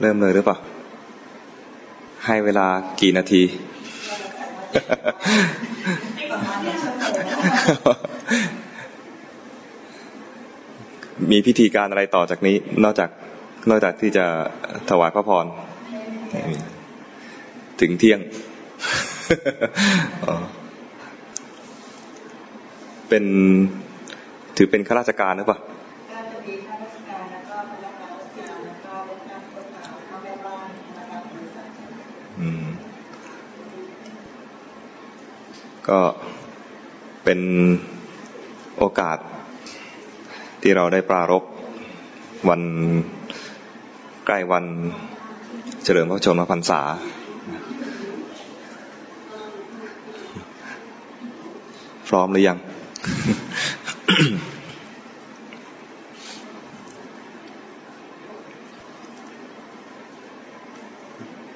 เริ่มเลยหรือเปล่า ให้เวลากี่นาที มีพิธีการอะไรต่อจากนี้ นอกจาก นอกจากที่จะถวายพระพร ถึงเที่ยง เป็น ถือเป็นข้าราชการหรือเปล่า ก็เป็นโอกาสที่เราได้ปรารบวันใกล้วันเฉลิมพระชนมพรรษา พร้อมหรือยัง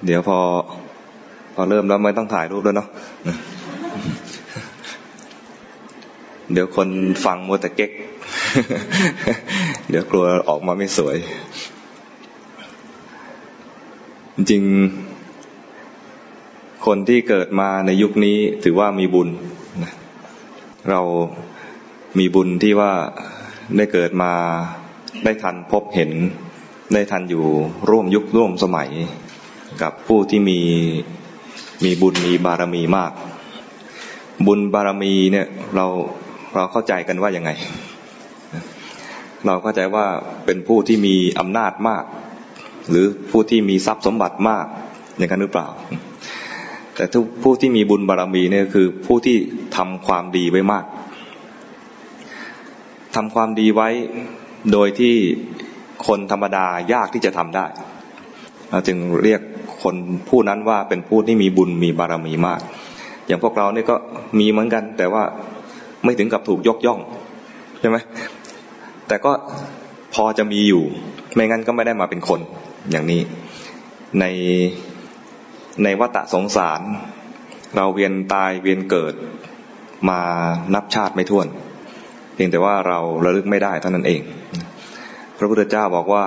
เดี๋ยวพอพอเริ่มแล้วไม่ต้องถ่ายรูปแล้วเนาะ เดี๋ยวคนฟังมัวแต่เก๊ก เดี๋ยวกลัวออกมาไม่สวย จริง คนที่เกิดมาในยุคนี้ถือว่ามีบุญ เรามีบุญที่ว่าได้เกิดมาได้ทันพบเห็น ได้ทันอยู่ร่วมยุคร่วมสมัย กับผู้ที่มีมีบุญมีบารมีมากบุญบารมีเนี่ยเรา เราเข้าใจกันว่ายังไง เราเข้าใจว่าเป็นผู้ที่มีอำนาจมาก หรือผู้ที่มีทรัพย์สมบัติมากอย่างนั้นหรือเปล่า แต่ผู้ที่มีบุญบารรมีเนี่ยคือผู้ที่ทำความดีไว้มากทำความดีไว้โดยที่คนธรรมดายากที่จะทำได้เราจึงเรียกคนผู้นั้นว่าเป็นผู้ที่มีบุญมีบารรมีมาก อย่างพวกเราเนี่ยก็มีเหมือนกัน แต่ว่า ไม่ถึงกับถูกยกย่องใช่ไหมแต่ก็พอจะมีอยู่ ไม่งั้นก็ไม่ได้มาเป็นคนอย่างนี้ ในในวัฏสงสาร เราเวียนตายเวียนเกิดมานับชาติไม่ถ้วน เพียงแต่ว่าเราระลึกไม่ได้เท่านั้นเอง พระพุทธเจ้าบอกว่า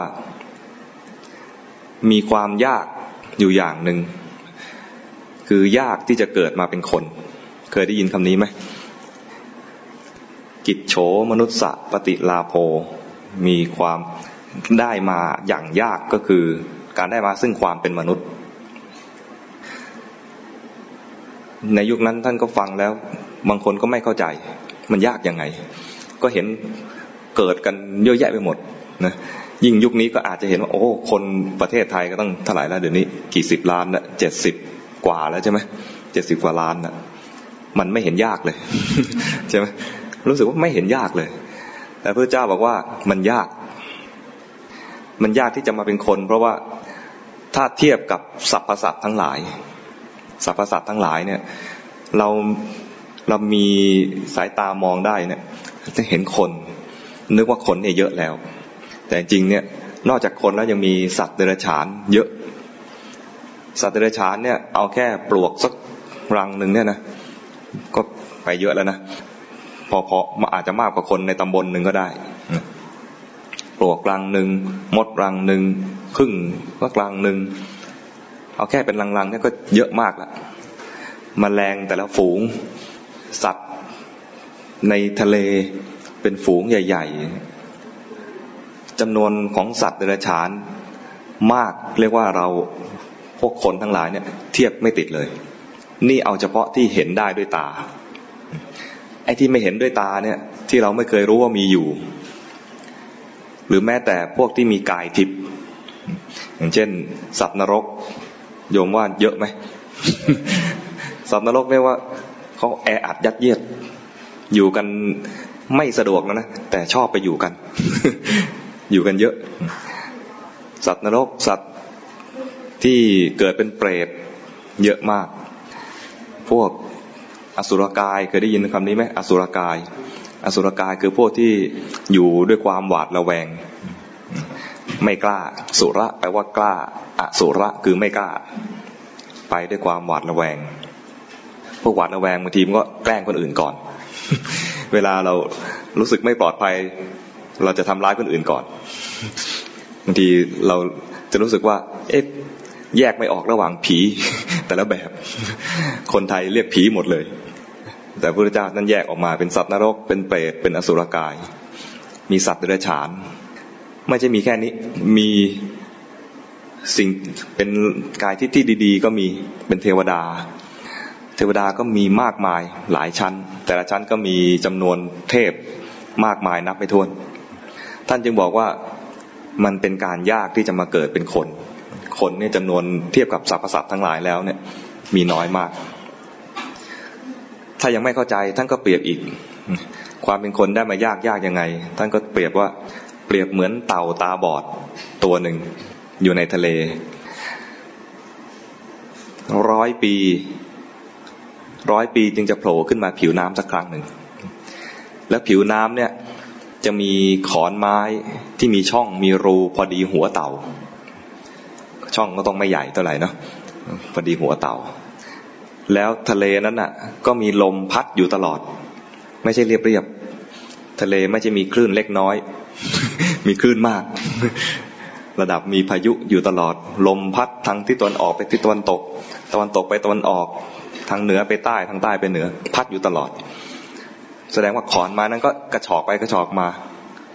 มีความยากอยู่อย่างหนึ่งคือยากที่จะเกิดมาเป็นคน เคยได้ยินคำนี้ไหม กิจโฉมนุษสะปฏิลาโภ มีความได้มาอย่างยากก็คือ การได้มาซึ่งความเป็นมนุษย์ ในยุคนั้นท่านก็ฟังแล้ว บางคนก็ไม่เข้าใจ มันยากยังไง ก็เห็นเกิดกันเยอะแยะไปหมดนะยิ่งยุคนี้ก็อาจจะเห็นว่าโอ้คนประเทศไทยก็ต้องเท่าไหร่แล้วเดี๋ยวนี้กี่สิบล้านละเจ็ดสิบกว่าแล้วใช่ไหมเจ็ดสิบกว่าล้านนะมันไม่เห็นยากเลยใช่ไหม รู้สึกว่าไม่เห็นยากเลย แต่พระเจ้าบอกว่ามันยาก มันยากที่จะมาเป็นคน เพราะว่าถ้าเทียบกับสรรพสัตว์ทั้งหลายสรรพสัตว์ทั้งหลายเนี่ย เราเรามีสายตามองได้เนี่ย จะเห็นคน นึกว่าคนเนี่ยเยอะแล้ว แต่จริงเนี่ยนอกจากคนแล้วยังมีสัตว์เดรัจฉาน เยอะ สัตว์เดรัจฉานเนี่ยเอาแค่ปลวกสักรังหนึ่งเนี่ยนะก็ไปเยอะแล้วนะ พอพออาจจะมากกว่าคนในตำบลหนึ่งก็ได้ปลวกรังหนึ่งมดรังหนึ่งพึ่งก็รังหนึ่งเอาแค่เป็นรังๆนี่ก็เยอะมากละมแมลงแต่ละฝูงสัตว์ในทะเลเป็นฝูงใหญ่ ๆจำนวนของสัตว์เดรัจฉานมากเรียกว่าเราพวกคนทั้งหลายเนี่ย เทียบไม่ติดเลย นี่เอาเฉพาะที่เห็นได้ด้วยตา ไอ้ที่ไม่เห็นด้วยตาเนี่ย ที่เราไม่เคยรู้ว่ามีอยู่ หรือแม้แต่พวกที่มีกายทิพย์อย่างเช่น สัตว์นรก โยมว่าเยอะไหมสัตว์นรกเรียกว่าเขาแออัดยัดเยียด อยู่กันไม่สะดวกแล้วนะแต่ชอบไปอยู่กัน อยู่กันเยอะ สัตว์นรกสัตว์ที่เกิดเป็นเปรตเยอะมาก พวก อสุรกายเคยได้ยินคำนี้ไหมอสุรกาย อสุรกายคือพวกที่อยู่ด้วยความหวาดระแวง ไม่กล้า สุระแปลว่ากล้า อสุระคือไม่กล้า ไปด้วยความหวาดระแวง พวกหวาดระแวงบางทีมันก็แกล้งคนอื่นก่อน เวลาเรารู้สึกไม่ปลอดภัย เราจะทำร้ายคนอื่นก่อนบางทีเราจะรู้สึกว่า เอ๊ะแยกไม่ออกระหว่างผีแต่ละแบบ คนไทยเรียกผีหมดเลย แต่พระพุทธเจ้านั้นแยกออกมาเป็นสัตว์นรก เป็นเปรต เป็นอสุรกาย มีสัตว์เดรัจฉาน ไม่ใช่มีแค่นี้ มีสิ่งเป็นกายที่ที่ดี ๆ ก็มี เป็นเทวดา เทวดาก็มีมากมายหลายชั้น แต่ละชั้นก็มีจำนวนเทพมากมายนับไม่ถ้วน ท่านจึงบอกว่ามันเป็นการยากที่จะมาเกิดเป็นคน คนเนี่ยจำนวนเทียบกับสรรพสัตว์ทั้งหลายแล้วเนี่ย มีน้อยมาก ถ้ายังไม่เข้าใจท่านก็เปรียบอีก ความเป็นคนได้มายากยากยังไง ท่านก็เปรียบว่าเปรียบเหมือนเต่าตาบอดตัวหนึ่งอยู่ในทะเล ร้อยปี ร้อยปีจึงจะโผล่ขึ้นมาผิวน้ำสักครั้งหนึ่ง แล้วผิวน้ำเนี่ยจะมีขอนไม้ที่มีช่องมีรูพอดีหัวเต่า ช่องก็ต้องไม่ใหญ่เท่าไหร่เนาะพอดีหัวเต่า แล้วทะเลนั้นน่ะ ก็มีลมพัดอยู่ตลอด ไม่ใช่เรียบเรียบทะเลไม่ใช่มีคลื่นเล็กน้อย มีคลื่นมาก ระดับมีพายุอยู่ตลอด ลมพัดทางที่ตะวันออกไปที่ตะวันตก ตะวันตกไปตะวันออก ทางเหนือไปใต้ทางใต้ไปเหนือ พัดอยู่ตลอด แสดงว่าขอนไม้นั้นก็กระชอกไปกระชอกมา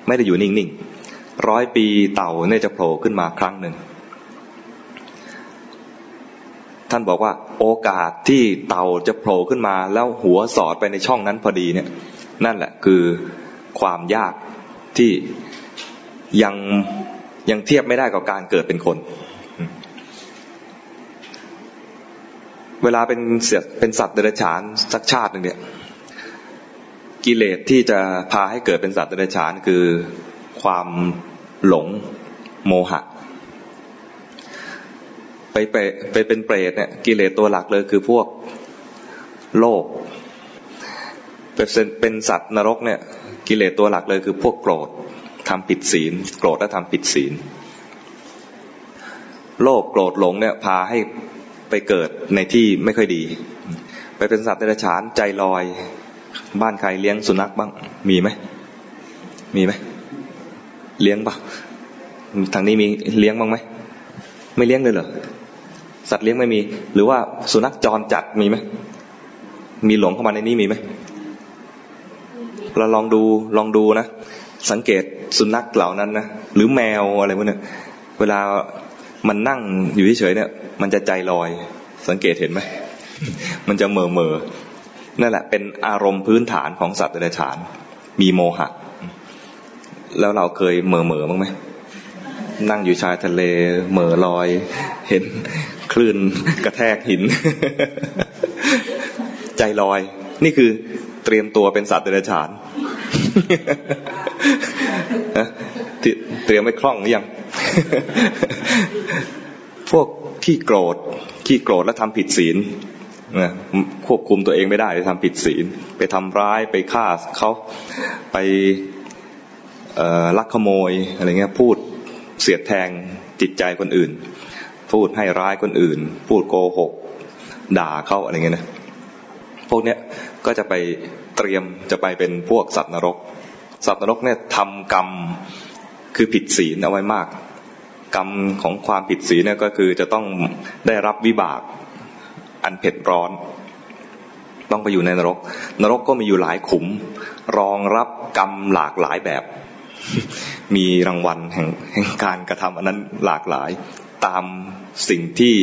ไม่ได้อยู่นิ่งๆร้อยปีเต่าเนี่ยจะโผล่ขึ้นมาครั้งหนึ่ง ท่านบอกว่าโอกาสที่เต่าจะโผล่ขึ้นมา แล้วหัวสอดไปในช่องนั้นพอดีเนี่ย นั่นแหละคือความยากที่ยังยังเทียบไม่ได้กับการเกิดเป็นคน เวลาเป็นเสียเป็นสัตว์เดรัจฉานสักชาติหนึ่งเนี่ย กิเลสที่จะพาให้เกิดเป็นสัตว์เดรัจฉานคือความหลงโมหะ ไปไปไปเป็นเปรตเนี่ยกิเลสตัวหลักเลยคือพวกโลภเป็นเป็นสัตว์นรกเนี่ย กิเลสตัวหลักเลยคือพวกโกรธทำผิดศีล โกรธและทำผิดศีล โลภโกรธหลงเนี่ยพาให้ไปเกิดในที่ไม่ค่อยดี ไปเป็นสัตว์เดรัจฉานใจลอย บ้านใครเลี้ยงสุนัขบ้าง มีไหมมีไหมเลี้ยงปะทางนี้มีเลี้ยงบ้างไหมไม่เลี้ยงเลยเหรอ สัตว์เลี้ยงไม่มี หรือว่าสุนัขจรจัดมีไหมมีหลงเข้ามาในนี้มีไหมเราลองดูลองดูนะสังเกตสุนัขเหล่านั้นนะหรือแมวอะไรพวกนี้เวลามันนั่งอยู่เฉยๆเนี่ย มันจะใจลอย สังเกตเห็นไหมมันจะเมื่อเมื่อนั่นแหละ เป็นอารมณ์พื้นฐานของสัตว์เดรัจฉาน มีโมหะ แล้วเราเคยเม่อเม่อบ้างไหม นั่งอยู่ชายทะเลเหม่อลอย เห็นคลื่นกระแทกหิน ใจลอย นี่คือเตรียมตัวเป็นสัตว์เดรัจฉานเตรียมไม่คล่องหรือยัง พวกขี้โกรธขี้โกรธและทำผิดศีลนะควบคุมตัวเองไม่ได้ไปทำผิดศีล ไปทำร้ายไปฆ่าเขาไปลักขโมยอะไรเงี้ยพูด เสียดแทงจิตใจคนอื่น พูดให้ร้ายคนอื่น พูดโกหก ด่าเขาอะไรเงี้ยนะพวกเนี้ยก็จะไปเตรียมจะไปเป็นพวกสัตว์นรก สัตว์นรกเนี่ยทำกรรมคือผิดศีลเอาไว้มาก กรรมของความผิดศีลเนี่ยก็คือจะต้องได้รับวิบากอันเผ็ดร้อน ต้องไปอยู่ในนรก นรกก็มีอยู่หลายขุม รองรับกรรมหลากหลายแบบ มีรางวัลแห่งแห่งการกระทำอันนั้นหลากหลายตามสิ่งที่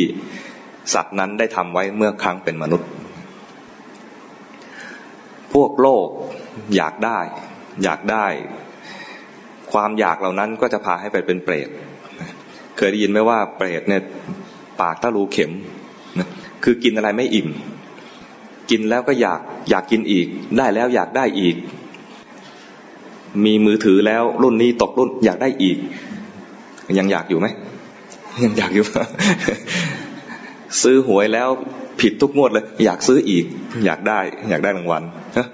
สัตว์นั้นได้ทำไว้เมื่อครั้งเป็นมนุษย์ พวกโลกอยากได้ อยากได้ ความอยากเหล่านั้นก็จะพาให้ไปเป็นเปรตเคยได้ยินไหมว่าเปรตเนี่ยปากถ้ารูเข็มคือกินอะไรไม่อิ่ม กินแล้วก็อยากอยากกินอีก ได้แล้วอยากได้อีก มีมือถือแล้วรุ่นนี้ตกรุ่นอยากได้อีก ยังอยากอยู่ไหมยังอยากอยู่ ซื้อหวยแล้วผิดทุกงวดเลย อยากซื้ออีก อยากได้ อยากได้รางวัล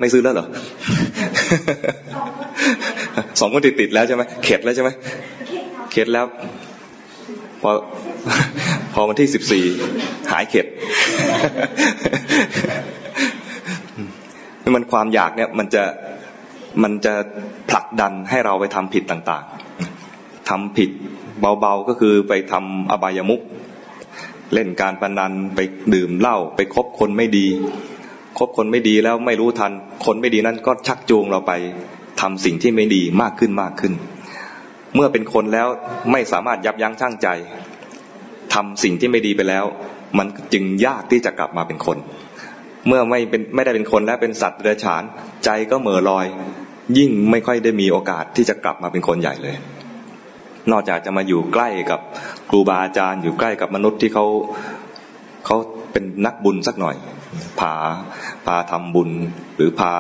ไม่ซื้อแล้วเหรอสองคนติดติดแล้วใช่ไหมเข็ดแล้วใช่ไหมเข็ดแล้วพอพอวันที่สิบสี่หายเข็ดมันความอยากเนี่ยมันจะ มันจะผลักดันให้เราไปทำผิดต่างๆทำผิดเบาๆก็คือไปทำอบายมุกเล่นการพนันไปดื่มเหล้าไปคบคนไม่ดี คบคนไม่ดีแล้วไม่รู้ทัน คนไม่ดีนั้นก็ชักจูงเราไปทำสิ่งที่ไม่ดีมากขึ้นมากขึ้น เมื่อเป็นคนแล้วไม่สามารถยับยั้งชั่งใจทำสิ่งที่ไม่ดีไปแล้ว มันจึงยากที่จะกลับมาเป็นคน เมื่อไม่เป็นไม่ได้เป็นคนแล้วเป็นสัตว์เดรัจฉาน ใจก็เหม่อลอย ยิ่งไม่ค่อยได้มีโอกาสที่จะกลับมาเป็นคนใหญ่เลย นอกจากจะมาอยู่ใกล้กับครูบาอาจารย์ อยู่ใกล้กับมนุษย์ที่เขาเขาเป็นนักบุญสักหน่อย พาพาทำบุญ หรือพา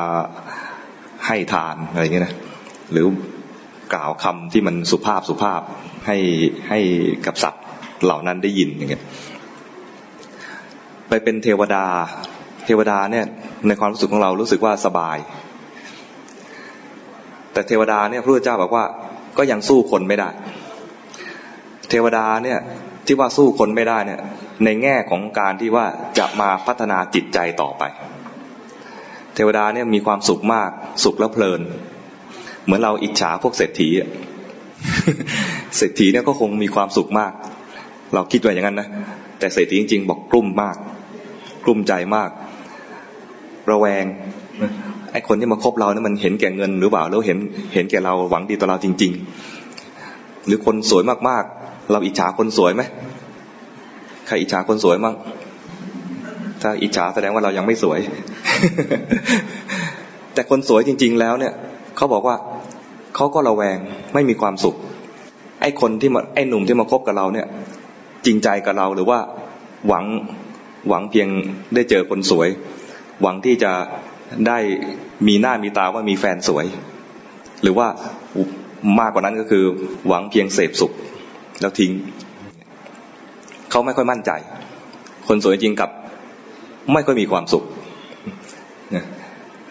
ให้ทานอะไรเงี้ยนะหรือกล่าวคำที่มันสุภาพสุภาพให้ให้กับสัตว์เหล่านั้นได้ยินอย่างเงี้ยไปเป็นเทวดา เทวดาเนี่ยในความรู้สึกของเรารู้สึกว่าสบาย แต่เทวดาเนี่ยพระพุทธเจ้าบอกว่าก็ยังสู้คนไม่ได้ เทวดาเนี่ยที่ว่าสู้คนไม่ได้เนี่ย ในแง่ของการที่ว่าจะมาพัฒนาจิตใจต่อไป เทวดาเนี่ยมีความสุขมากสุขแล้วเพลิน เหมือนเราอิจฉาพวกเศรษฐีเศรษฐีเนี่ยก็คงมีความสุขมาก เราคิดว่าอย่างนั้นนะแต่เศรษฐีจริง ๆ บอกกลุ้มมาก กลุ้มใจมาก ระแวง ไอ้คนที่มาคบเราเนี่ยมันเห็นแก่เงินหรือเปล่าแล้วเห็นเห็นแก่เราหวังดีต่อเราจริง ๆ หรือคนสวยมากๆ เราอิจฉาคนสวยไหมใครอิจฉาคนสวยมั่งถ้าอิจฉาแสดงว่าเรายังไม่สวย แต่คนสวยจริง ๆ แล้วเนี่ยเขาบอกว่าเขาก็ระแวงไม่มีความสุข ไอ้คนที่มาไอ้หนุ่มที่มาคบกับเราเนี่ย จริงใจกับเราหรือว่าหวังหวังเพียงได้เจอคนสวย หวังที่จะ ได้มีหน้ามีตาว่ามีแฟนสวย หรือว่ามากกว่านั้นก็คือหวังเพียงเสพสุข แล้วทิ้ง เขาไม่ค่อยมั่นใจ คนสวยจริงกับไม่ค่อยมีความสุข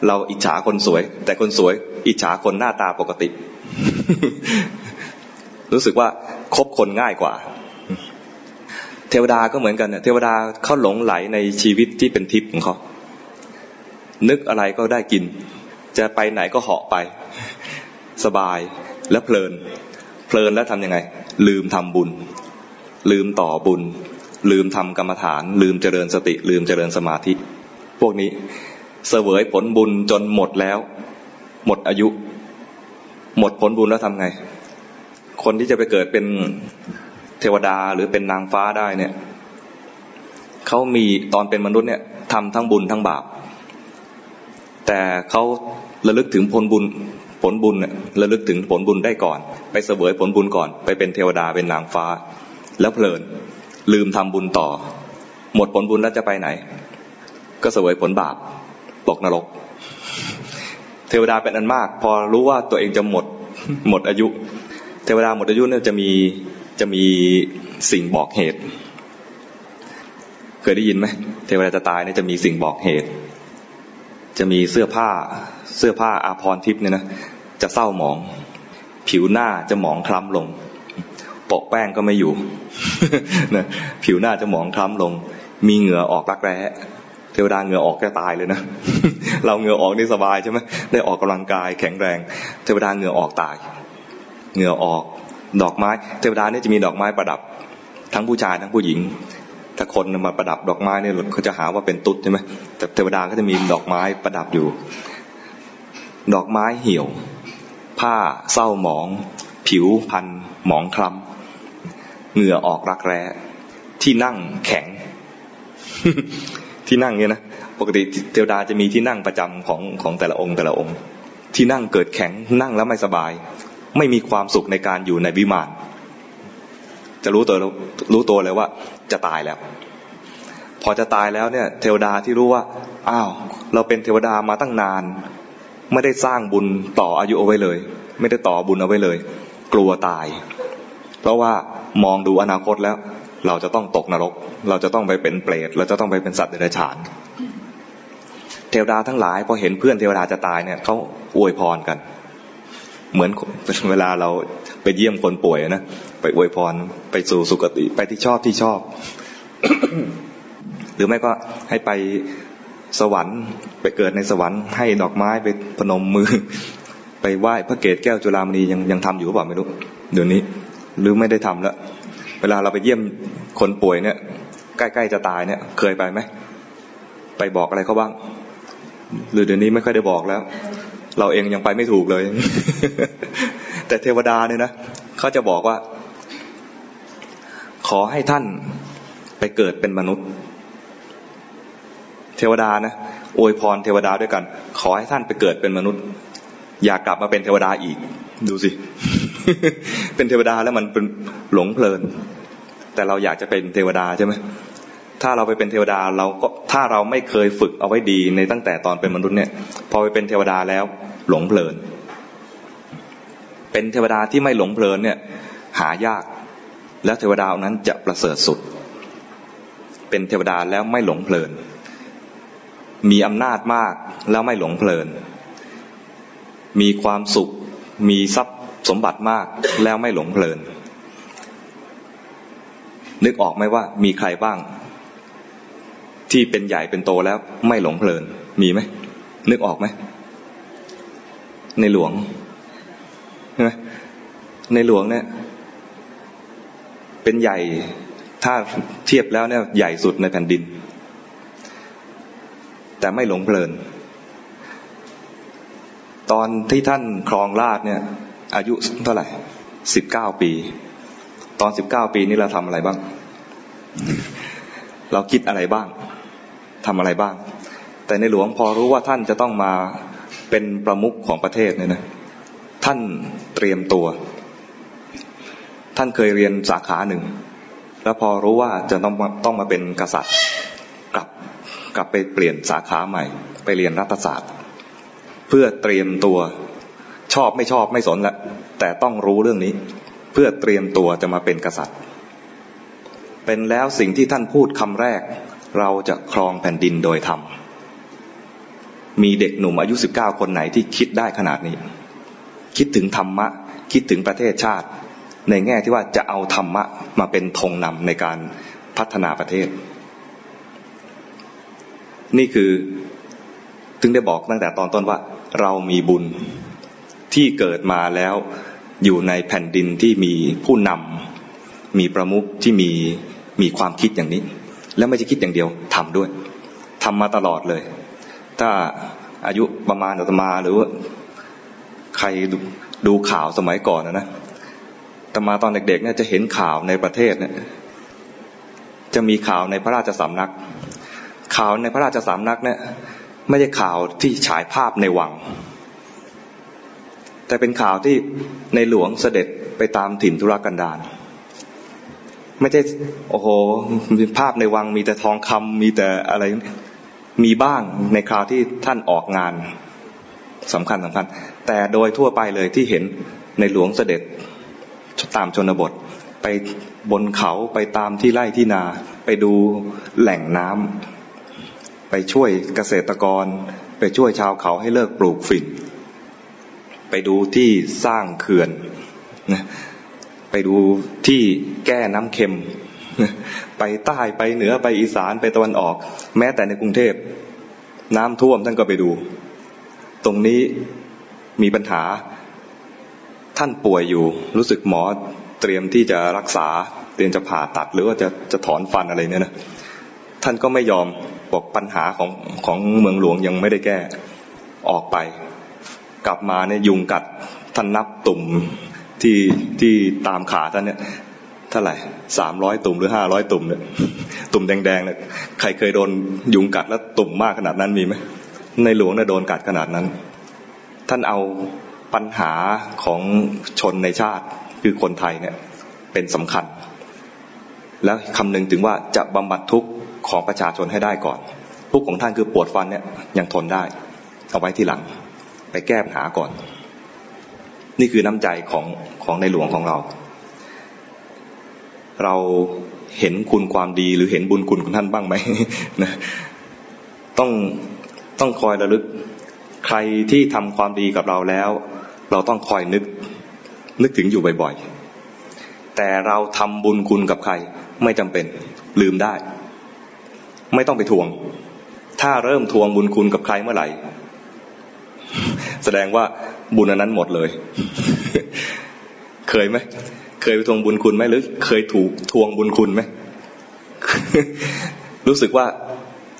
เราอิจฉาคนสวย แต่คนสวย อิจฉาคนหน้าตาปกติ รู้สึกว่าคบคนง่ายกว่า เทวดาก็เหมือนกันเนี่ยเทวดาเขาหลงไหลในชีวิตที่เป็นทิพย์ของเขา นึกอะไรก็ได้กิน จะไปไหนก็เหาะไป สบายและเพลิน เพลินแล้วทำยังไง ลืมทำบุญ ลืมต่อบุญ ลืมทำกรรมฐาน ลืมเจริญสติ ลืมเจริญสมาธิ พวกนี้เสวยผลบุญจนหมดแล้ว หมดอายุ หมดผลบุญแล้วทำไง คนที่จะไปเกิดเป็นเทวดาหรือเป็นนางฟ้าได้เนี่ยเขามีตอนเป็นมนุษย์เนี่ยทำทั้งบุญทั้งบาป แต่เขาระลึกถึงผลบุญผลบุญเนี่ยระลึกถึงผลบุญได้ก่อน ไปเสวยผลบุญก่อน ไปเป็นเทวดาเป็นนางฟ้า แล้วเพลินลืมทำบุญต่อ หมดผลบุญแล้วจะไปไหน ก็เสวยผลบาปตกนรก เทวดาเป็นอันมาก พอรู้ว่าตัวเองจะหมดหมดอายุ เทวดาหมดอายุเนี่ยจะมีจะมีสิ่งบอกเหตุ เคยได้ยินไหมเทวดาจะตายเนี่ยจะมีสิ่งบอกเหตุ จะมีเสื้อผ้าเสื้อผ้าอาภรทิพย์เนี่ยนะจะเศร้าหมอง ผิวหน้าจะหมองคล้ำลงปกแป้งก็ไม่อยู่นะผิวหน้าจะหมองคล้ำลง มีเหงื่อออกรักแร้เทวดาเหงื่อออกแค่ตายเลยนะ เราเหงื่อออกนี่สบายใช่ไหมได้ออกกำลังกายแข็งแรง เทวดาเหงื่อออกตาย เหงื่อออก ดอกไม้ เทวดานี่จะมีดอกไม้ประดับ ทั้งผู้ชายทั้งผู้หญิง ถ้าคนมาประดับดอกไม้เนี่ยเขาจะหาว่าเป็นตุ๊ดใช่ไหมแต่เทวดาก็จะมีดอกไม้ประดับอยู่ ดอกไม้เหี่ยว ผ้าเศร้าหมอง ผิวพันหมองคล้ำเหงื่อออกรักแร้ ที่นั่งแข็ง ที่นั่งเนี่ยนะปกติเทวดาจะมีที่นั่งประจำของของแต่ละองค์แต่ละองค์ ที่นั่งเกิดแข็งนั่งแล้วไม่สบาย ไม่มีความสุขในการอยู่ในวิมาน จะรู้ตัวรู้ตัวเลยว่า จะตายแล้ว พอจะตายแล้วเนี่ย เทวดาที่รู้ว่าอ้าวเราเป็นเทวดามาตั้งนาน ไม่ได้สร้างบุญต่ออายุเอาไว้เลย ไม่ได้ต่อบุญเอาไว้เลย กลัวตาย เพราะว่ามองดูอนาคตแล้ว เราจะต้องตกนรก เราจะต้องไปเป็นเปรตเราจะต้องไปเป็นสัตว์เดรัจฉานเทวดาทั้งหลายพอเห็นเพื่อนเทวดาจะตายเนี่ยเขาอวยพรกัน เหมือนเวลาเราไปเยี่ยมคนป่วยนะ ไปอวยพรไปสู่สุคติไปที่ชอบที่ชอบ หรือไม่ก็ให้ไปสวรรค์ ไปเกิดในสวรรค์ให้ดอกไม้ไปพนมมือ ไปไหว้พระเกศแก้วจุฬามณียังยังทำอยู่หรือเปล่าไม่รู้เดี๋ยวนี้ หรือไม่ได้ทำแล้วเวลาเราไปเยี่ยมคนป่วยเนี่ย ใกล้ๆจะตายเนี่ย เคยไปไหมไปบอกอะไรเขาบ้าง หรือเดี๋ยวนี้ไม่ค่อยได้บอกแล้ว เราเองยังไปไม่ถูกเลย แต่เทวดาเนี่ยนะเขาจะบอกว่า ขอให้ท่านไปเกิดเป็นมนุษย์ เทวดานะอวยพรเทวดาด้วยกัน ขอให้ท่านไปเกิดเป็นมนุษย์ อยากกลับมาเป็นเทวดาอีก ดูสิ เป็นเทวดาแล้วมันเป็นหลงเพลิน แต่เราอยากจะเป็นเทวดาใช่ไหมถ้าเราไปเป็นเทวดาเราก็ถ้าเราไม่เคยฝึกเอาไว้ดีในตั้งแต่ตอนเป็นมนุษย์เนี่ย พอไปเป็นเทวดาแล้วหลงเพลิน เป็นเทวดาที่ไม่หลงเพลินเนี่ย หายาก แล้วเทวดานั้นจะประเสริฐสุด เป็นเทวดาแล้วไม่หลงเพลิน มีอำนาจมากแล้วไม่หลงเพลิน มีความสุข มีทรัพย์สมบัติมากแล้วไม่หลงเพลิน นึกออกไหมว่ามีใครบ้าง ที่เป็นใหญ่เป็นโตแล้วไม่หลงเพลิน มีไหม นึกออกไหม ในหลวงใช่ไหมในหลวงเนี่ย เป็นใหญ่ถ้าเทียบแล้วเนี่ยใหญ่สุดในแผ่นดิน แต่ไม่หลงเพลิน ตอนที่ท่านครองราชเนี่ย อายุเท่าไหร่สิบเก้าปี ตอนสิบเก้าปีนี้เราทำอะไรบ้าง เราคิดอะไรบ้างทำอะไรบ้าง แต่ในหลวงพอรู้ว่าท่านจะต้องมาเป็นประมุขของประเทศเนี่ยนะ ท่านเตรียมตัว ท่านเคยเรียนสาขาหนึ่ง แล้วพอรู้ว่าจะต้องต้องมาเป็นกษัตริย์ กลับกลับไปเปลี่ยนสาขาใหม่ ไปเรียนรัฐศาสตร์ เพื่อเตรียมตัวชอบไม่ชอบไม่สนละแต่ต้องรู้เรื่องนี้ เพื่อเตรียมตัวจะมาเป็นกษัตริย์ เป็นแล้วสิ่งที่ท่านพูดคำแรก เราจะครองแผ่นดินโดยธรรมมีเด็กหนุ่มอายุสิบเก้าคนไหนที่คิดได้ขนาดนี้ คิดถึงธรรมะ คิดถึงประเทศชาติ ในแง่ที่ว่าจะเอาธรรมะมาเป็นธงนำในการพัฒนาประเทศ นี่คือถึงได้บอกตั้งแต่ตอนต้นว่า เรามีบุญที่เกิดมาแล้วอยู่ในแผ่นดินที่มีผู้นำมีประมุขที่มีมีความคิดอย่างนี้ แล้วไม่ใช่คิดอย่างเดียวทำด้วยทำมาตลอดเลย ถ้าอายุประมาณอาตมาหรือว่าใครดูดูข่าวสมัยก่อนนะนะ ตมาตอนเด็กๆเนี่ยจะเห็นข่าวในประเทศเนี่ยจะมีข่าวในพระราชสำนัก ข่าวในพระราชสำนักเนี่ยไม่ใช่ข่าวที่ฉายภาพในวัง แต่เป็นข่าวที่ในหลวงเสด็จไปตามถิ่นธุรกันดารไม่ใช่โอ้โหภาพในวังมีแต่ทองคำมีแต่อะไรมีบ้างในคราวที่ท่านออกงานสำคัญสำคัญ แต่โดยทั่วไปเลยที่เห็นในหลวงเสด็จ ตามชนบท ไปบนเขาไปตามที่ไร่ที่นา ไปดูแหล่งน้ำไปช่วยเกษตรกร ไปช่วยชาวเขาให้เลิกปลูกฝิ่นไปดูที่สร้างเขื่อนไปดูที่แก้น้ำเค็ม ไปใต้ไปเหนือไปอีสานไปตะวันออก แม้แต่ในกรุงเทพน้ำท่วมท่านก็ไปดู ตรงนี้มีปัญหา ท่านป่วยอยู่รู้สึกหมอเตรียมที่จะรักษาเตรียมจะผ่าตัดหรือว่าจะจะถอนฟันอะไรเนี่ยนะท่านก็ไม่ยอมบอกปัญหาของของเมืองหลวงยังไม่ได้แก้ออกไป กลับมาเนี่ยยุงกัดท่านนับตุ่มที่ที่ตามขาท่านเนี่ยเท่าไหร่สามร้อยตุ่มหรือห้าร้อยตุ่มเนี่ยตุ่มแดงๆเนี่ยใครเคยโดนยุงกัดแล้วตุ่มมากขนาดนั้นมีไหมในหลวงเนี่ยโดนกัดขนาดนั้น ท่านเอา ปัญหาของชนในชาติคือคนไทยเนี่ยเป็นสำคัญ แล้วคำนึงถึงว่าจะบำบัดทุกข์ของประชาชนให้ได้ก่อน ทุกข์ของท่านคือปวดฟันเนี่ยยังทนได้ เอาไว้ที่หลัง ไปแก้ปัญหาก่อน นี่คือน้ำใจของของในหลวงของเรา เราเห็นคุณความดีหรือเห็นบุญคุณของท่านบ้างไหมนะต้องต้องคอยระลึกใครที่ทำความดีกับเราแล้ว เราต้องคอยนึก นึกถึงอยู่บ่อยๆ แต่เราทำบุญคุณกับใคร ไม่จำเป็น ลืมได้ ไม่ต้องไปทวง ถ้าเริ่มทวงบุญคุณกับใครเมื่อไหร่ แสดงว่าบุญนั้นหมดเลย เคยไหมเคยไปทวงบุญคุณไหมหรือ เคยถูกทวงบุญคุณไหมรู้สึกว่า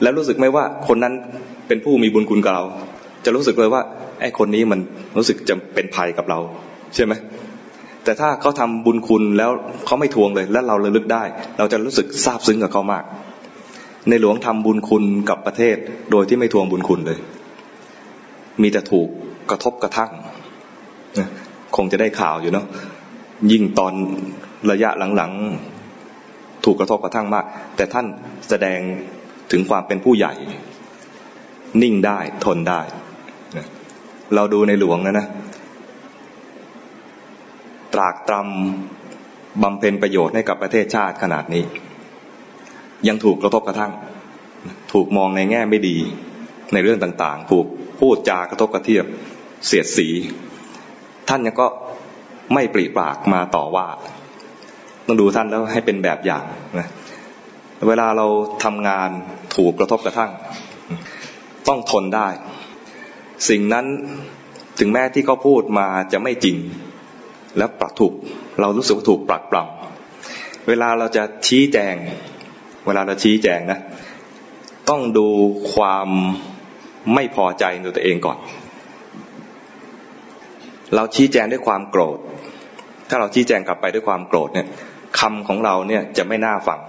แล้วรู้สึกไหมว่าคนนั้นเป็นผู้มีบุญคุณกับเรา จะรู้สึกเลยว่า ไอ้คนนี้มันรู้สึกจะเป็นภัยกับเรา ใช่ไหมแต่ถ้าเขาทาบุญคุณแล้วเขาไม่ทวงเลย แล้วเราระลึกได้ เราจะรู้สึกซาบซึ้งกับเขามาก ในหลวงทำบุญคุณกับประเทศโดยที่ไม่ทวงบุญคุณเลย มีแต่ถูกกระทบกระทั่งคงจะได้ข่าวอยู่เนาะยิ่งตอนระยะหลังๆ ถูกกระทบกระทั่งมาก แต่ท่านแสดงถึงความเป็นผู้ใหญ่ นิ่งได้ทนได้ เราดูในหลวงนะนะ ตรากตรำบำเพ็ญประโยชน์ให้กับประเทศชาติขนาดนี้ ยังถูกกระทบกระทั่ง ถูกมองในแง่ไม่ดีในเรื่องต่าง ๆ ถูกพูดจากระทบกระเทียบเสียดสี ท่านยังก็ไม่ปรีปากมาต่อว่า ต้องดูท่านแล้วให้เป็นแบบอย่างนะเวลาเราทำงานถูกกระทบกระทั่ง ต้องทนได้ สิ่งนั้นถึงแม้ที่เขาพูดมาจะไม่จริง แล้วปรับถูกเรารู้สึกว่าถูกปรักปรำเวลาเราจะชี้แจง เวลาเราชี้แจงนะ ต้องดูความไม่พอใจในตัวเองก่อน เราชี้แจงด้วยความโกรธ ถ้าเราชี้แจงกลับไปด้วยความโกรธเนี่ยคำของเราเนี่ยจะไม่น่าฟัง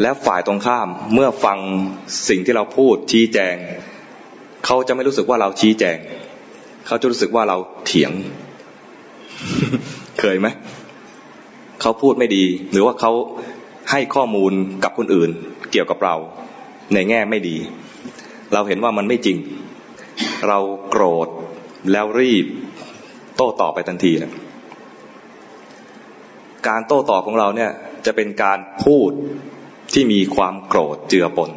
แล้วฝ่ายตรงข้ามเมื่อฟังสิ่งที่เราพูดชี้แจง เขาจะไม่รู้สึกว่าเราชี้แจง เขาจะรู้สึกว่าเราเถียง เคยไหม เขาพูดไม่ดี หรือว่าเขาให้ข้อมูลกับคนอื่น เกี่ยวกับเรา ในแง่ไม่ดี เราเห็นว่ามันไม่จริง เราโกรธแล้วรีบ โต้ตอบไปทันทีนะการโต้ตอบของเราเนี่ยจะเป็นการพูด ที่มีความโกรธเจือปน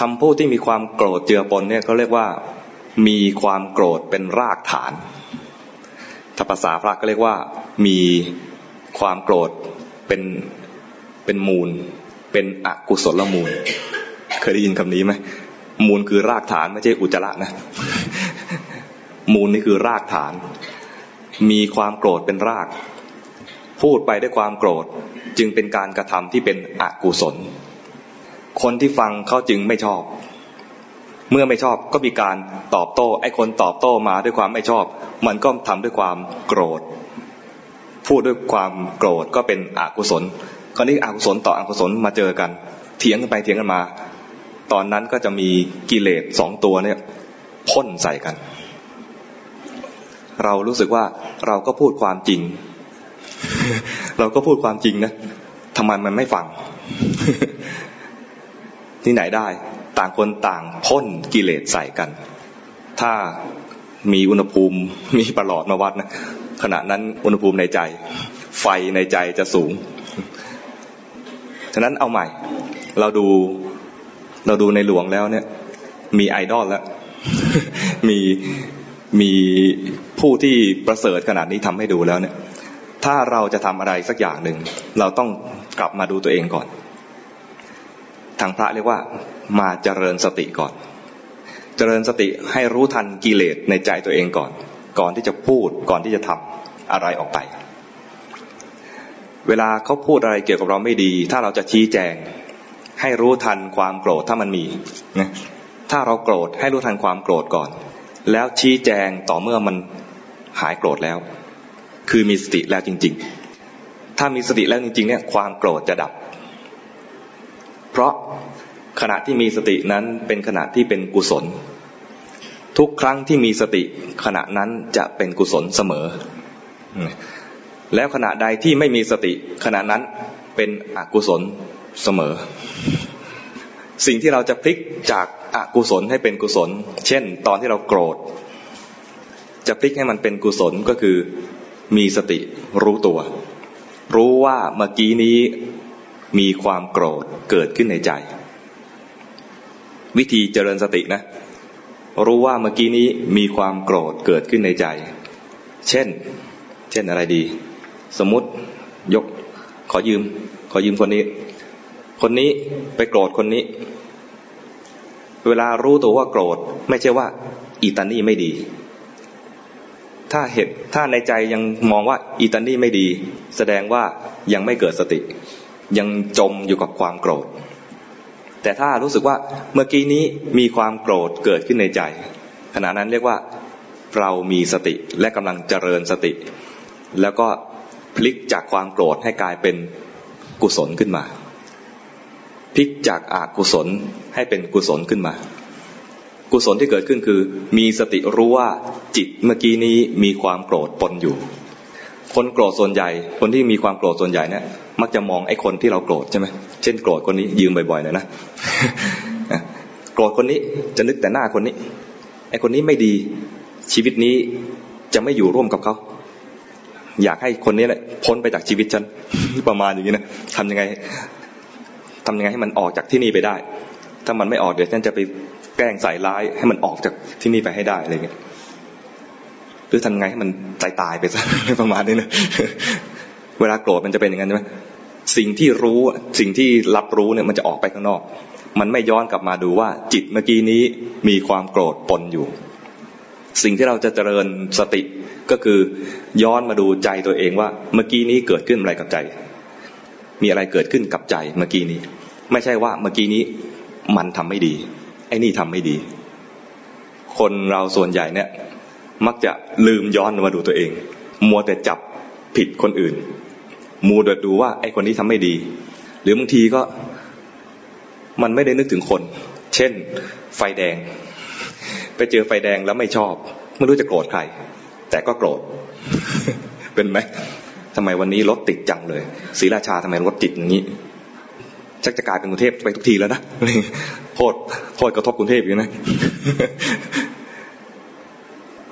คำพูดที่มีความโกรธเจือปนเนี่ยเขาเรียกว่า มีความโกรธเป็นรากฐาน ถ้าภาษาพระก็เรียกว่า มีความโกรธเป็นเป็นมูล เป็นอกุศลมูล เคยได้ยินคำนี้ไหมมูลคือรากฐานไม่ใช่อุจจาระนะ มูลนี่คือรากฐาน มีความโกรธเป็นราก พูดไปด้วยความโกรธจึงเป็นการกระทำที่เป็นอกุศล คนที่ฟังเขาจึงไม่ชอบ เมื่อไม่ชอบก็มีการตอบโต้ไอ้คนตอบโต้มาด้วยความไม่ชอบ มันก็ทำด้วยความโกรธ พูดด้วยความโกรธก็เป็นอกุศลคราวนี้อกุศลต่ออกุศลมาเจอกัน เถียงกันไปเถียงกันมา ตอนนั้นก็จะมีกิเลสสองตัวเนี่ยพ่นใส่กัน เรารู้สึกว่าเราก็พูดความจริง เราก็พูดความจริงนะทำไมมันไม่ฟัง ที่ไหนได้ ต่างคนต่างพ่นกิเลสใส่กัน ถ้ามีอุณหภูมิมีประหลอดมาวัดนะขณะนั้นอุณหภูมิในใจ ไฟในใจจะสูง ฉะนั้นเอาใหม่ เราดูเราดูในหลวงแล้วเนี่ย มีไอดอลแล้ว มีมีผู้ที่ประเสริฐขนาดนี้ทำให้ดูแล้วเนี่ย ถ้าเราจะทำอะไรสักอย่างหนึ่ง เราต้องกลับมาดูตัวเองก่อน ทางพระเรียกว่า มาเจริญสติก่อน เจริญสติให้รู้ทันกิเลสในใจตัวเองก่อน ก่อนที่จะพูดก่อนที่จะทำอะไรออกไป เวลาเขาพูดอะไรเกี่ยวกับเราไม่ดี ถ้าเราจะชี้แจง ให้รู้ทันความโกรธถ้ามันมีนะถ้าเราโกรธให้รู้ทันความโกรธก่อน แล้วชี้แจงต่อเมื่อมันหายโกรธแล้ว คือมีสติแล้วจริง ๆ ถ้ามีสติแล้วจริง ๆ เนี่ย ความโกรธจะดับ เพราะขณะที่มีสตินั้นเป็นขณะที่เป็นกุศล ทุกครั้งที่มีสติขณะนั้นจะเป็นกุศลเสมอ แล้วขณะใดที่ไม่มีสติขณะนั้นเป็นอกุศลเสมอ สิ่งที่เราจะพลิกจากอากุศลให้เป็นกุศล เช่น ตอนที่เราโกรธ จะพลิกให้มันเป็นกุศลก็คือ มีสติรู้ตัว รู้ว่าเมื่อกี้นี้มีความโกรธเกิดขึ้นในใจ วิธีเจริญสตินะ รู้ว่าเมื่อกี้นี้มีความโกรธเกิดขึ้นในใจ เช่น เช่นอะไรดี สมมติยก ขอยืม ขอยืมคนนี้ คนนี้ไปโกรธคนนี้ เวลารู้ตัวว่าโกรธ ไม่ใช่ว่าอีตานี่ไม่ดี ถ้าเหตุถ้าในใจยังมองว่าอีตันนี่ไม่ดี แสดงว่ายังไม่เกิดสติ ยังจมอยู่กับความโกรธ แต่ถ้ารู้สึกว่าเมื่อกี้นี้มีความโกรธเกิดขึ้นในใจ ขณะนั้นเรียกว่าเรามีสติและกำลังเจริญสติ แล้วก็พลิกจากความโกรธให้กลายเป็นกุศลขึ้นมา พลิกจากอากุศลให้เป็นกุศลขึ้นมา กุศลที่เกิดขึ้นคือ มีสติรู้ว่าจิตเมื่อกี้นี้มีความโกรธปนอยู่ คนโกรธส่วนใหญ่ คนที่มีความโกรธส่วนใหญ่เนี่ยมักจะมองไอ้คนที่เราโกรธใช่ไหมเช่นโกรธคนนี้ยืมบ่อยๆเลยนะโกรธคนนี้จะนึกแต่หน้าคนนี้ไอ้คนนี้ไม่ดีชีวิตนี้จะไม่อยู่ร่วมกับเขาอยากให้คนนี้แหละพ้นไปจากชีวิตฉันประมาณอย่างนี้นะทำยังไงทำยังไงให้มันออกจากที่นี่ไปได้ ถ้ามันไม่ออกเดี๋ยวฉันจะไป แกล้งใส่ร้ายให้มันออกจากที่นี่ไปให้ได้อะไรเงี้ยหรือทำไงให้มันตายตายไปซะประมาณนี้นะเวลาโกรธมันจะเป็นอย่างนั้นใช่ไหมสิ่งที่รู้สิ่งที่รับรู้เนี่ยมันจะออกไปข้างนอก มันไม่ย้อนกลับมาดูว่าจิตเมื่อกี้นี้มีความโกรธปนอยู่ สิ่งที่เราจะเจริญสติก็คือย้อนมาดูใจตัวเองว่า เมื่อกี้นี้เกิดขึ้นอะไรกับใจ มีอะไรเกิดขึ้นกับใจเมื่อกี้นี้ ไม่ใช่ว่าเมื่อกี้นี้มันทำไม่ดี ไอ้นี่ทำไม่ดี คนเราส่วนใหญ่เนี่ย มักจะลืมย้อนมาดูตัวเอง มัวแต่จับผิดคนอื่นมูดดูว่า ไอ้คนนี้ทำไม่ดี หรือบางทีก็มันไม่ได้นึกถึงคน เช่น ไฟแดง ไปเจอไฟแดงแล้วไม่ชอบ ไม่รู้จะโกรธใคร แต่ก็โกรธ เป็นไหมทำไมวันนี้รถติดจังเลยศรีราชาทำไมรถติดอย่างนี้ ชักจะกลายเป็นกรุงเทพไปทุกทีแล้วนะโทษโทษกระทบกรุงเทพอยู่นะ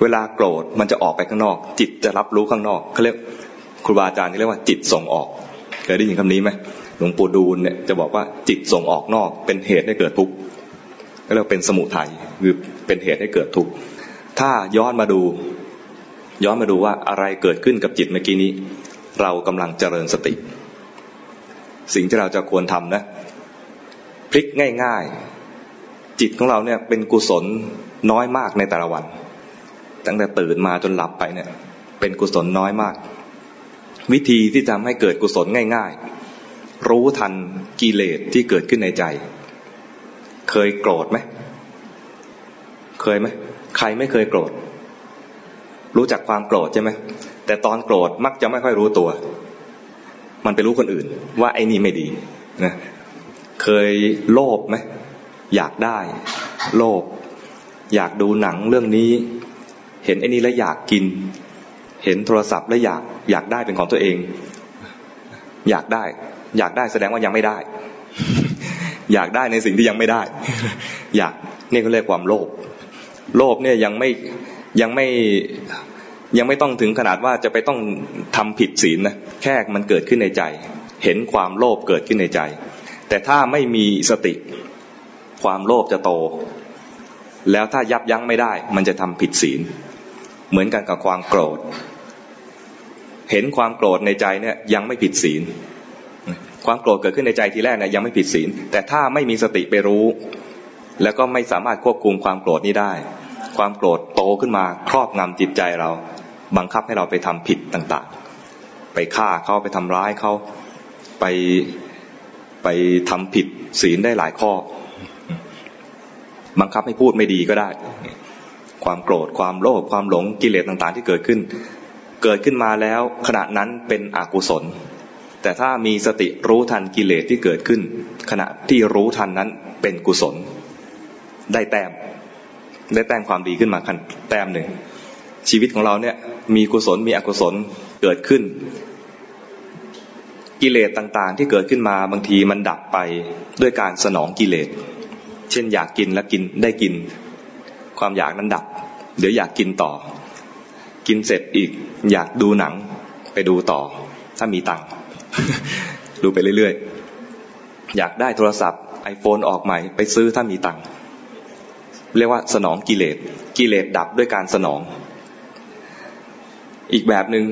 เวลาโกรธมันจะออกไปข้างนอก จิตจะรับรู้ข้างนอกเขาเรียกครูบาอาจารย์ที่เรียกว่าจิตส่งออกเคยได้ยินคำนี้ไหมหลวงปู่ดูลเนี่ยจะบอกว่าจิตส่งออกนอก เป็นเหตุให้เกิดทุกข์ก็เรียกเป็นสมุทัยคือเป็นเหตุให้เกิดทุกข์ถ้าย้อนมาดู ย้อนมาดูว่าอะไรเกิดขึ้นกับจิตเมื่อกี้นี้ เรากำลังเจริญสติ สิ่งที่เราจะควรทำนะพลิกง่าย ๆ จิตของเราเนี่ยเป็นกุศลน้อยมากในแต่ละวัน ตั้งแต่ตื่นมาจนหลับไปเนี่ย เป็นกุศลน้อยมาก วิธีที่ทำให้เกิดกุศลง่าย ๆ รู้ทันกิเลสที่เกิดขึ้นในใจ เคยโกรธไหมเคยไหมใครไม่เคยโกรธ รู้จักความโกรธใช่ไหมแต่ตอนโกรธมักจะไม่ค่อยรู้ตัว มันไปรู้คนอื่น ว่าไอ้นี่ไม่ดีนะเคยโลภไหมอยากได้ โลภอยากดูหนังเรื่องนี้ เห็นไอ้นี่แล้วอยากกิน เห็นโทรศัพท์แล้วอยากอยากได้เป็นของตัวเอง อยากได้ อยากได้แสดงว่ายังไม่ได้ อยากได้ในสิ่งที่ยังไม่ได้ อยากนี่เขาเรียกความโลภโลภเนี่ยยังไม่ยังไม่ ยังไม่ต้องถึงขนาดว่าจะไปต้องทำผิดศีลนะแค่มันเกิดขึ้นในใจ เห็นความโลภเกิดขึ้นในใจ แต่ถ้าไม่มีสติความโลภจะโต แล้วถ้ายับยั้งไม่ได้ มันจะทำผิดศีล เหมือนกันกับความโกรธ เห็นความโกรธในใจเนี่ยยังไม่ผิดศีล ความโกรธเกิดขึ้นในใจทีแรกเนี่ยยังไม่ผิดศีล แต่ถ้าไม่มีสติไปรู้ แล้วก็ไม่สามารถควบคุมความโกรธนี้ได้ ความโกรธโตขึ้นมาครอบงำจิตใจเรา บังคับให้เราไปทำผิดต่างๆ ไปฆ่าเขาไปทำร้ายเขาไปไปทำผิดศีลได้หลายข้อ บังคับให้พูดไม่ดีก็ได้ ความโกรธความโลภความหลงกิเลสต่างๆ ที่เกิดขึ้น เกิดขึ้นมาแล้วขณะนั้นเป็นอกุศล แต่ถ้ามีสติรู้ทันกิเลสที่เกิดขึ้น ขณะที่รู้ทันนั้นเป็นกุศล ได้แต้มได้แต้มความดีขึ้นมาคันแต้มหนึ่งชีวิตของเราเนี่ย มีกุศลมีอกุศลเกิดขึ้น กิเลสต่างๆ ที่เกิดขึ้นมาบางทีมันดับไปด้วยการสนองกิเลส เช่นอยากกินแล้วกินได้กิน ความอยากนั้นดับ เดี๋ยวอยากกินต่อ กินเสร็จอีกอยากดูหนังไปดูต่อ ถ้ามีตังค์ดูไปเรื่อยๆ อยากได้โทรศัพท์ไอโฟนออกใหม่ไปซื้อถ้ามีตังค์เรียกว่าสนองกิเลส กิเลสดับด้วยการสนอง อีกแบบหนึง่ง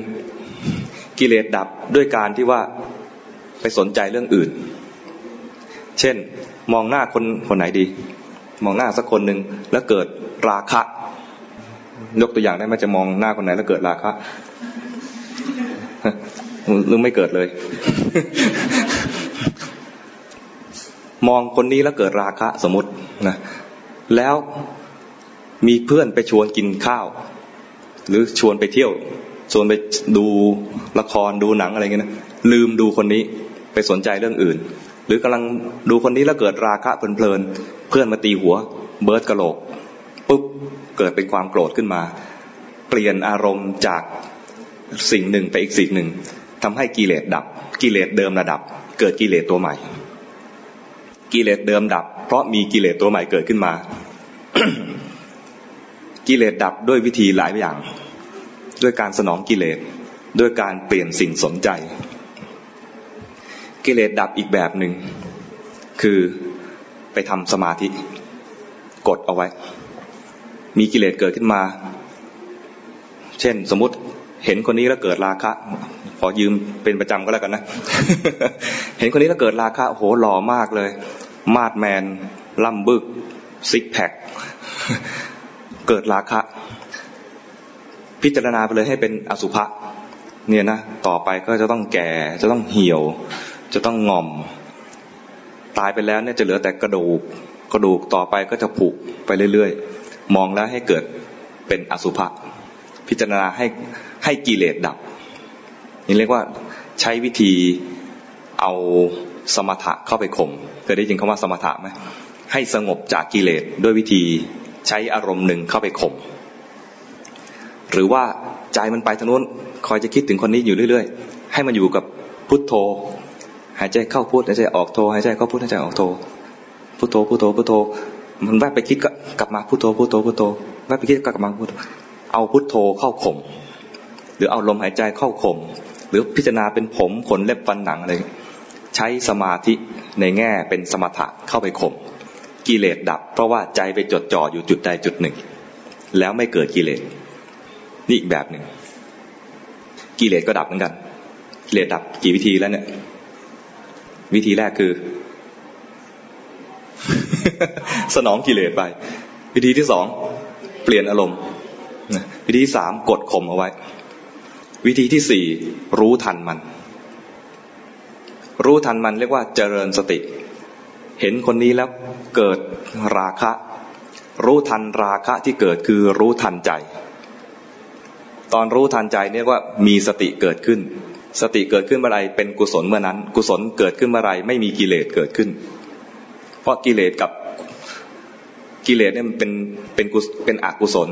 กิเลสดับด้วยการที่ว่าไปสนใจเรื่องอื่น เช่น มองหน้าคนคนไหนดี มองหน้าสักคนหนึ่งแล้วเกิดราคะ ยกตัวอย่างได้ไหมจะมองหน้าคนไหนแล้วเกิดราคะหรือไม่เกิดเลย มองคนนี้แล้วเกิดราคะสมมตินะแล้วมีเพื่อนไปชวนกินข้าว หรือชวนไปเที่ยว ชวนไปดูละครดูหนังอะไรเงี้ยนะลืมดูคนนี้ไปสนใจเรื่องอื่น หรือกำลังดูคนนี้แล้วเกิดราคะเพลินเพื่อนมาตีหัว เบิร์ดกระโหลกปุ๊บเกิดเป็นความโกรธขึ้นมา เปลี่ยนอารมณ์จากสิ่งหนึ่งไปอีกสิ่งหนึ่งทำให้กิเลสดับ กิเลสเดิมระดับ เกิดกิเลสตัวใหม่ กิเลสเดิมดับ เพราะมีกิเลสตัวใหม่เกิดขึ้นมา กิเลสดับด้วยวิธีหลายอย่าง ด้วยการสนองกิเลสด้วยการเปลี่ยนสิ่งสนใจ กิเลสดับอีกแบบหนึ่งคือไปทำสมาธิ กดเอาไว้ มีกิเลสเกิดขึ้นมา เช่นสมมติเห็นคนนี้แล้วเกิดราคะขอยืมเป็นประจำก็แล้วกันนะ เห็นคนนี้แล้วเกิดราคะโหหล่อมากเลย มาดแมนล่ำบึกซิกแพคเกิดราคะ พิจารณาไปเลยให้เป็นอสุภะเนี่ยนะต่อไปก็จะต้องแก่จะต้องเหี่ยว จะต้องงอม ตายไปแล้วเนี่ยจะเหลือแต่กระดูกกระดูกต่อไปก็จะผุไปเรื่อยๆ มองแล้วให้เกิดเป็นอสุภะพิจารณาให้ให้กิเลสดับ นี่เรียกว่าใช้วิธีเอาสมถะเข้าไปข่มเคยได้ยินคำว่าสมถะไหมให้สงบจากกิเลสด้วยวิธีใช้อารมณ์หนึ่งเข้าไปข่ม หรือว่าใจมันไปทางนู้นคอยจะคิดถึงคนนี้อยู่เรื่อย ๆ ให้มันอยู่กับพุทโธ หายใจเข้าพุทหายใจออกโธหายใจเข้าพุทหายใจออกโธพุทโธพุทโธพุทโธ มันแวบไปคิดก็กลับมาพุทโธพุทโธพุทโธแวบไปคิดก็กลับมาพุทโธเอาพุทโธเข้าข่มหรือเอาลมหายใจเข้าข่มหรือพิจารณาเป็นผมขนเล็บฟันหนังอะไรใช้สมาธิในแง่เป็นสมถะเข้าไปข่มกิเลสดับ เพราะว่าใจไปจดจ่ออยู่จุดใดจุดหนึ่ง แล้วไม่เกิดกิเลส นี่อีกแบบหนึ่งกิเลสก็ดับเหมือนกันกิเลสดับกี่วิธีแล้วเนี่ย วิธีแรกคือ สนองกิเลสไป วิธีที่สองเปลี่ยนอารมณ์ วิธีที่สามกดข่มเอาไว้ วิธีที่สี่รู้ทันมัน รู้ทันมันเรียกว่าเจริญสติ เห็นคนนี้แล้วเกิดราคะ รู้ทันราคะที่เกิดคือรู้ทันใจ ตอนรู้ทันใจเนี่ยว่ามีสติเกิดขึ้น สติเกิดขึ้นเมื่อไรเป็นกุศลเมื่อนั้น กุศลเกิดขึ้นเมื่อไรไม่มีกิเลสเกิดขึ้น เพราะกิเลสกับกิเลสเนี่ยมันเป็นเป็นกุเป็นอกุศล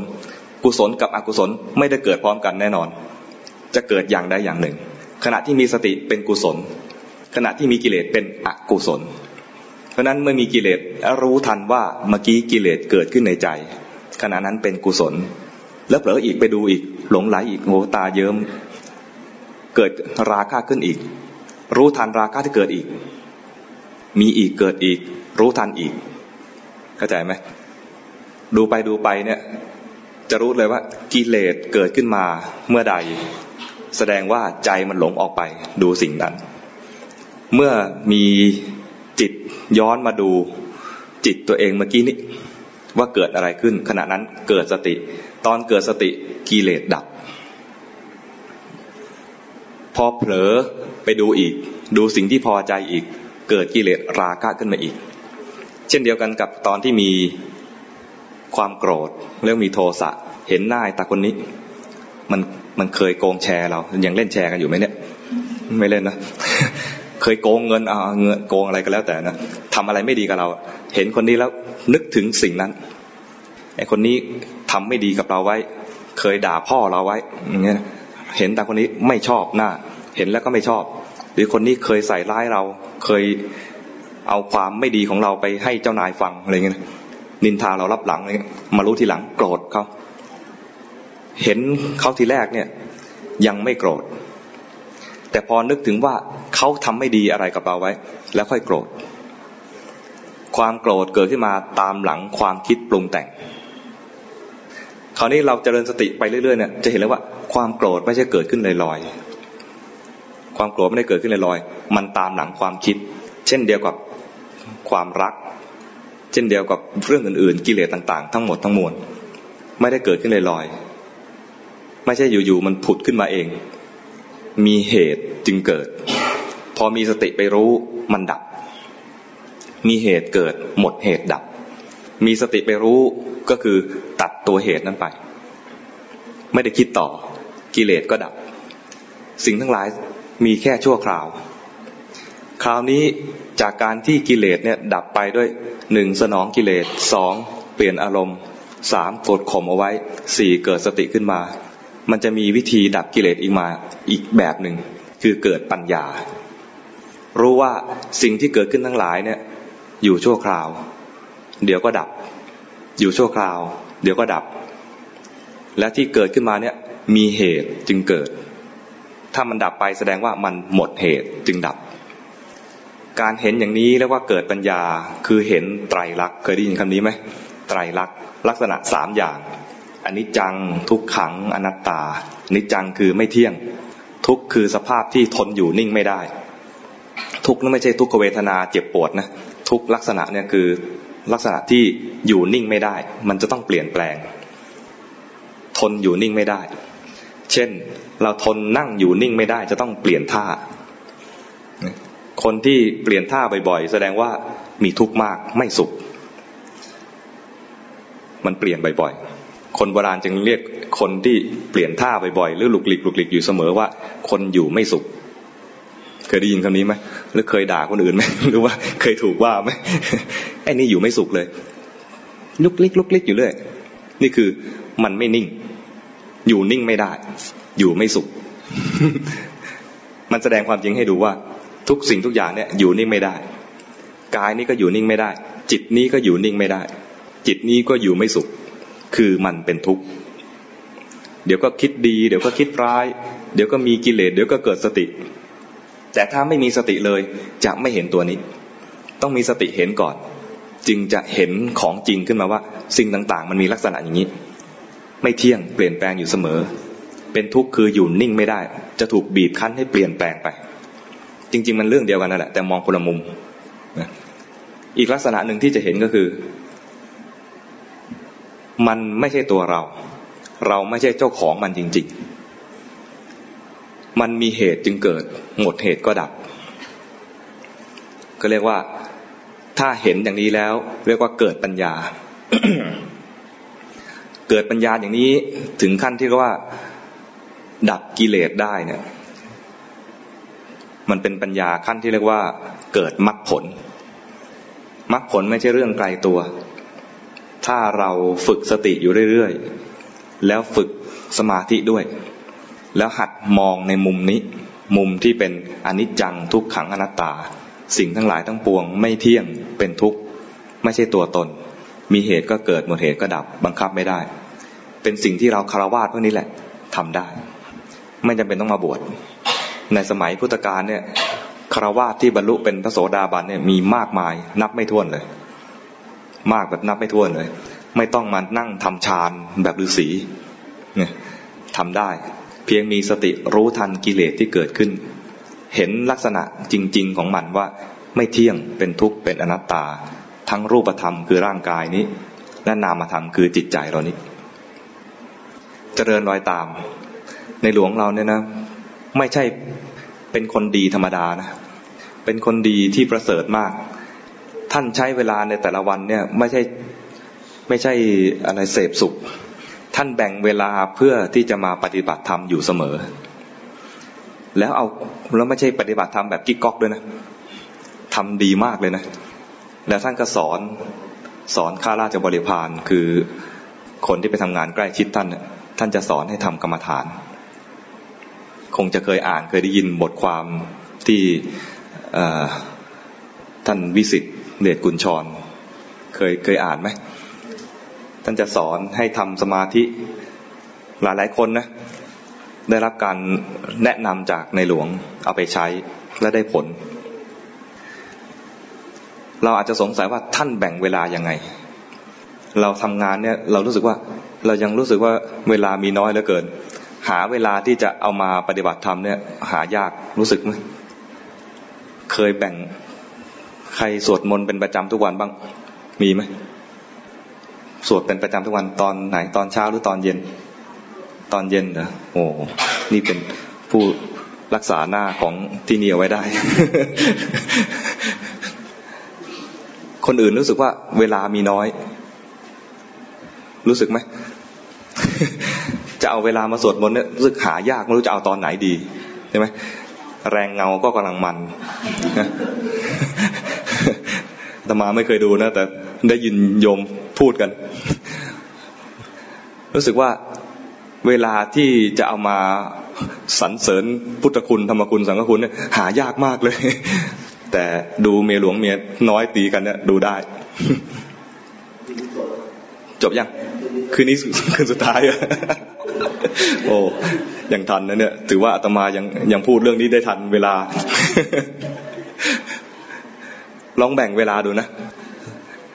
กุศลกับอกุศลไม่ได้เกิดพร้อมกันแน่นอน จะเกิดอย่างใดอย่างหนึ่ง ขณะที่มีสติเป็นกุศล ขณะที่มีกิเลสเป็นอกุศล เพราะนั้นเมื่อมีกิเลสรู้ทันว่าเมื่อกี้กิเลสเกิดขึ้นในใจ ขณะนั้นเป็นกุศล แล้วเผลออีกไปดูอีก หลงไหลอีกโหตาเยิ้มเกิดราคะขึ้นอีก รู้ทันราคะที่เกิดอีก มีอีกเกิดอีก รู้ทันอีก เข้าใจไหมดูไปดูไปเนี่ย จะรู้เลยว่ากิเลสเกิดขึ้นมาเมื่อใด แสดงว่าใจมันหลงออกไป ดูสิ่งนั้น เมื่อมีจิตย้อนมาดูจิตตัวเองเมื่อกี้นี้ว่าเกิดอะไรขึ้น ขณะนั้นเกิดสติ ตอนเกิดสติกิเลสดับ พอเผลอไปดูอีก ดูสิ่งที่พอใจอีก เกิดกิเลสราคะขึ้นมาอีก เช่นเดียวกันกับตอนที่มีความโกรธเรื่องมีโทสะเห็นหน้าตาคนนี้ มันมันเคยโกงแชร์เรายังเล่นแชร์กันอยู่ไหมเนี่ย ไม่เล่นนะเคยโกงเงินเอาเงินโกงอะไรก็แล้วแต่นะทำอะไรไม่ดีกับเรา เห็นคนนี้แล้วนึกถึงสิ่งนั้นไอ้คนนี้ ทำไม่ดีกับเราไว้ เคยด่าพ่อเราไว้อย่างเงี้ยเห็นแต่คนนี้ไม่ชอบหน้า เห็นแล้วก็ไม่ชอบ หรือคนนี้เคยใส่ร้ายเราเคยเอาความไม่ดีของเราไปให้เจ้านายฟังอะไรเงี้ยนินทาเรารับหลังอะไรเลยมารู้ทีหลังโกรธเขาเห็นเขาทีแรกเนี่ย ยังไม่โกรธ แต่พอนึกถึงว่าเขาทำไม่ดีอะไรกับเราไว้ แล้วค่อยโกรธ ความโกรธเกิดขึ้นมาตามหลังความคิดปรุงแต่ง คราวนี้เราจเจริญสติไปเรื่อยๆเนี่ยจะเห็นเลยว่าความโกรธไม่ใช่เกิดขึ้นลอยๆความโกรธไม่ได้เกิดขึ้นลอยๆมันตามหลังความคิด เช่นเดียวกับความรัก เช่นเดียวกับเรื่องอื่นๆ กิเลสต่างๆ ทั้งหมดทั้งมวลไม่ได้เกิดขึ้นลอยๆไม่ใช่อยู่ๆมันผุดขึ้นมาเอง มีเหตุจึงเกิด พอมีสติไปรู้มันดับ มีเหตุเกิดหมดเหตุดับ มีสติไปรู้ก็คือ ตัดตัวเหตุนั้นไป ไม่ได้คิดต่อกิเลสก็ดับ สิ่งทั้งหลายมีแค่ชั่วคราว คราวนี้จากการที่กิเลสเนี่ยดับไปด้วยหนึ่งสนองกิเลสสองเปลี่ยนอารมณ์สามกดข่มเอาไว้สี่เกิดสติขึ้นมา มันจะมีวิธีดับกิเลสอีกมาอีกแบบหนึ่งคือเกิดปัญญา รู้ว่าสิ่งที่เกิดขึ้นทั้งหลายเนี่ยอยู่ชั่วคราว เดี๋ยวก็ดับ อยู่ชั่วคราว เดี๋ยวก็ดับ และที่เกิดขึ้นมาเนี่ยมีเหตุจึงเกิด ถ้ามันดับไปแสดงว่ามันหมดเหตุจึงดับ การเห็นอย่างนี้เรียกว่าเกิดปัญญาคือเห็นไตรลักษณ์เคยได้ยินคำนี้ไหมไตรลักษณ์ลักษณะสามอย่างอันิจจังทุกขังอนัตตาอันิจจังคือไม่เที่ยง ทุกคือสภาพที่ทนอยู่นิ่งไม่ได้ ทุกนั้นไม่ใช่ทุกขเวทนาเจ็บปวดนะทุกลักษณะเนี่ยคือ ลักษณะที่อยู่นิ่งไม่ได้ มันจะต้องเปลี่ยนแปลง ทนอยู่นิ่งไม่ได้ เช่น เราทนนั่งอยู่นิ่งไม่ได้ จะต้องเปลี่ยนท่า คนที่เปลี่ยนท่าบ่อยๆ แสดงว่ามีทุกข์มากไม่สุข มันเปลี่ยนบ่อยๆ คนโบราณจึงเรียกคนที่เปลี่ยนท่าบ่อยๆ หรือหลุกหลีกหลุกหลีกอยู่เสมอว่า คนอยู่ไม่สุขเคยได้ยินคำนี้ไหมหรือเคยด่าคนอื่นไหมหรือว่าเคยถูกว่าไหม อ้นี่อยู่ไม่สุขเลย ลุกลิกลุกลิกอยู่เรื่อยนี่คือมันไม่นิ่ง อยู่นิ่งไม่ได้ อยู่ไม่สุข มันแสดงความจริงให้ดูว่า ทุกสิ่งทุกอย่างเนี่ย อยู่นิ่งไม่ได้ กายนี้ก็อยู่นิ่งไม่ได้ จิตนี้ก็อยู่นิ่งไม่ได้ จิตนี้ก็อยู่ไม่สุข คือมันเป็นทุกข์เดี๋ยวก็คิดดี เดี๋ยวก็คิดร้าย เดี๋ยวก็มีกิเลสเดี๋ยวก็เกิดสติ แต่ถ้าไม่มีสติเลยจะไม่เห็นตัวนี้ ต้องมีสติเห็นก่อน จึงจะเห็นของจริงขึ้นมาว่า สิ่งต่างๆ มันมีลักษณะอย่างนี้ ไม่เที่ยงเปลี่ยนแปลงอยู่เสมอ เป็นทุกข์คืออยู่นิ่งไม่ได้ จะถูกบีบคั้นให้เปลี่ยนแปลงไป จริง ๆ มันเรื่องเดียวกันนั่นแหละแต่มองคนละมุมอีกลักษณะหนึ่งที่จะเห็นก็คือ มันไม่ใช่ตัวเรา เราไม่ใช่เจ้าของมันจริง ๆ มันมีเหตุจึงเกิด หมดเหตุก็ดับ ก็เรียกว่า ถ้าเห็นอย่างนี้แล้ว เรียกว่าเกิดปัญญา เกิดปัญญาอย่างนี้ถึงขั้นที่ว่า ดับกิเลสได้เนี่ย มันเป็นปัญญาขั้นที่เรียกว่า เกิดมรรคผลมรรคผลไม่ใช่เรื่องไกลตัว ถ้าเราฝึกสติอยู่เรื่อยๆ แล้วฝึกสมาธิด้วย แล้วหัดมองในมุมนี้ มุมที่เป็นอนิจจังทุกขังอนัตตา สิ่งทั้งหลายทั้งปวง ไม่เที่ยงเป็นทุกข์ไม่ใช่ตัวตน มีเหตุก็เกิดหมดเหตุก็ดับ บังคับไม่ได้ เป็นสิ่งที่เราคารวะพวกนี้แหละทำได้ ไม่จำเป็นต้องมาบวชในสมัยพุทธกาลเนี่ยคารวะที่บรรลุเป็นพระโสดาบันเนี่ยมีมากมาย นับไม่ถ้วนเลย มากแบบนับไม่ถ้วนเลย ไม่ต้องมานั่งทำฌานแบบฤาษีเนี่ยทำได้ เพียงมีสติรู้ทันกิเลสที่เกิดขึ้น เห็นลักษณะจริง ๆ ของมันว่าไม่เที่ยงเป็นทุกข์เป็นอนัตตา ทั้งรูปธรรมคือร่างกายนี้ และนามธรรมคือจิตใจเรานี้ เจริญรอยตาม ในหลวงเราเนี่ยนะ ไม่ใช่เป็นคนดีธรรมดานะ เป็นคนดีที่ประเสริฐมาก ท่านใช้เวลาในแต่ละวันเนี่ยไม่ใช่ไม่ใช่อะไรเสพสุข ท่านแบ่งเวลาเพื่อที่จะมาปฏิบัติธรรมอยู่เสมอ แล้วเอาแล้วไม่ใช่ปฏิบัติธรรมแบบกิ๊กก๊อกด้วยนะทำดีมากเลยนะ แล้วท่านก็สอนสอนข้าราชบริพารคือคนที่ไปทำงานใกล้ชิดท่านท่านจะสอนให้ทำกรรมฐาน คงจะเคยอ่านเคยได้ยินบทความที่ท่านวิสิตเดชกุญชร เคยเคยอ่านไหมท่านจะสอนให้ทำสมาธิหลายหลายคนนะ ได้รับการแนะนำจากในหลวงเอาไปใช้และได้ผล เราอาจจะสงสัยว่าท่านแบ่งเวลายังไง เราทำงานเนี่ยเรารู้สึกว่าเรายังรู้สึกว่าเวลามีน้อยเหลือเกิน หาเวลาที่จะเอามาปฏิบัติธรรมเนี่ยหายากรู้สึกไหมเคยแบ่งใครสวดมนต์เป็นประจำทุกวันบ้างมีไหมสวดเป็นประจำทุกวันตอนไหนตอนเช้าหรือตอนเย็น ตอนเย็นเหรอโอ้นี่เป็นผู้รักษาหน้าของที่นี่เอาไว้ได้ คนอื่นรู้สึกว่าเวลามีน้อย รู้สึกไหม จะเอาเวลามาสวดมนต์เนี่ยรู้สึกหายากไม่รู้จะเอาตอนไหนดีใช่ไหมแรงเงาก็กำลังมันตมาไม่เคยดูนะ แต่ได้ยินโยมพูดกัน รู้สึกว่า เวลาที่จะเอามาสรรเสริญพุทธคุณธรรมคุณสังฆคุณเนี่ยหายากมากเลย แต่ดูเมียหลวงเมียน้อยตีกันเนี่ยดูได้ จบยังคืนนี้คืนสุดท้ายโอ้ยังทันนะเนี่ยถือว่าอาตมายังยังพูดเรื่องนี้ได้ทันเวลา ลองแบ่งเวลาดูนะ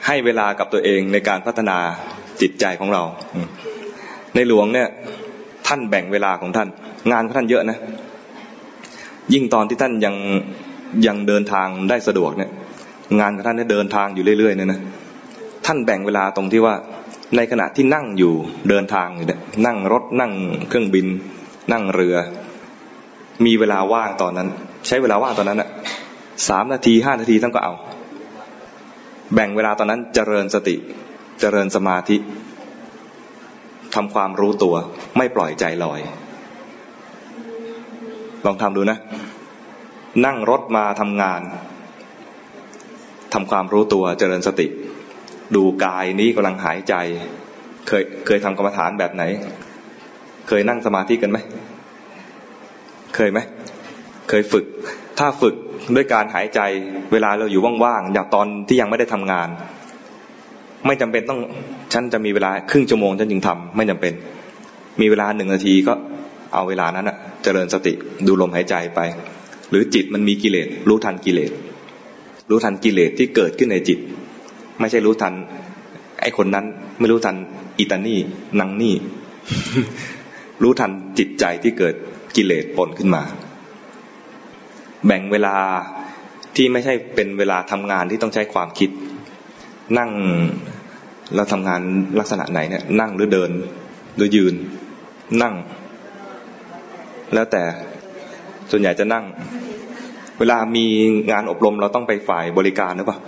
ให้เวลากับตัวเองในการพัฒนาจิตใจของเรา ในหลวงเนี่ยท่านแบ่งเวลาของท่าน งานของท่านเยอะนะ ยิ่งตอนที่ท่านยังยังเดินทางได้สะดวกเนี่ย งานของท่านเนี่ยเดินทางอยู่เรื่อยๆเนี่ยนะท่านแบ่งเวลาตรงที่ว่าในขณะที่นั่งอยู่เดินทางอยู่เนี่ยนั่งรถนั่งเครื่องบิน นั่งเรือ มีเวลาว่างตอนนั้น ใช้เวลาว่างตอนนั้นอะสามนาทีห้านาทีท่านก็เอา แบ่งเวลาตอนนั้นเจริญสติ เจริญสมาธิ ทำความรู้ตัว ไม่ปล่อยใจลอย ลองทำดูนะ นั่งรถมาทำงานทำความรู้ตัวเจริญสติ ดูกายนี้กำลังหายใจ เคยเคยทำกรรมฐานแบบไหน เคยนั่งสมาธิกันไหมเคยไหมเคยฝึก ถ้าฝึกด้วยการหายใจ เวลาเราอยู่ว่างๆอย่างตอนที่ยังไม่ได้ทำงาน ไม่จำเป็นต้องฉันจะมีเวลาครึ่งชั่วโมงฉันจึงทำไม่จำเป็น มีเวลาหนึ่งนาทีก็เอาเวลานั้นอะเจริญสติดูลมหายใจไป หรือจิตมันมีกิเลสรู้ทันกิเลสรู้ทันกิเลสที่เกิดขึ้นในจิต ไม่ใช่รู้ทัน ไอ้คนนั้นไม่รู้ทันอิตานี่นังนี่ รู้ทันจิตใจที่เกิดกิเลสปนขึ้นมา แบ่งเวลาที่ไม่ใช่เป็นเวลาทำงานที่ต้องใช้ความคิด นั่งเราทำงานลักษณะไหนเนี่ย นั่งหรือเดินหรือยืน นั่ง แล้วแต่ส่วนใหญ่จะนั่ง เวลามีงานอบรมเราต้องไปฝ่ายบริการหรือเปล่า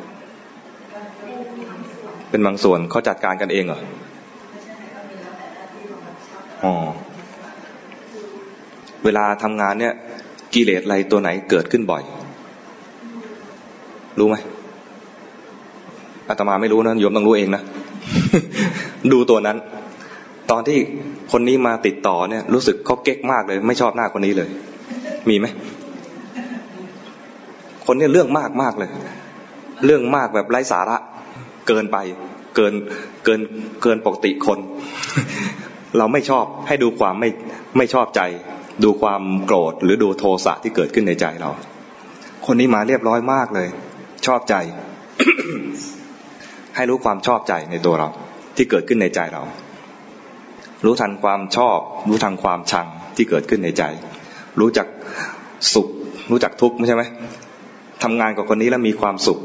เป็นบางส่วนเขาจัดการกันเองเหรออ๋อเวลาทำงานเนี่ย กิเลสอะไรตัวไหนเกิดขึ้นบ่อย รู้ไหม อาตมาไม่รู้นะโยมต้องรู้เองนะดูตัวนั้น ตอนที่คนนี้มาติดต่อเนี่ย รู้สึกเขาเก๊กมากเลย ไม่ชอบหน้าคนนี้เลย มีไหมคนนี้เรื่องมากมากเลย เรื่องมากแบบไร้สาระ เกินไปเกินเกินเกินปกติคน เราไม่ชอบให้ดูความไม่ไม่ชอบใจ ดูความโกรธหรือดูโทสะที่เกิดขึ้นในใจเรา คนนี้มาเรียบร้อยมากเลย ชอบใจ ให้รู้ความชอบใจในตัวเรา ที่เกิดขึ้นในใจเรา รู้ทันความชอบ รู้ทันความชังที่เกิดขึ้นในใจ รู้จักสุข รู้จักทุกข์ไม่ใช่ไหมทำงานกับคนนี้แล้วมีความสุข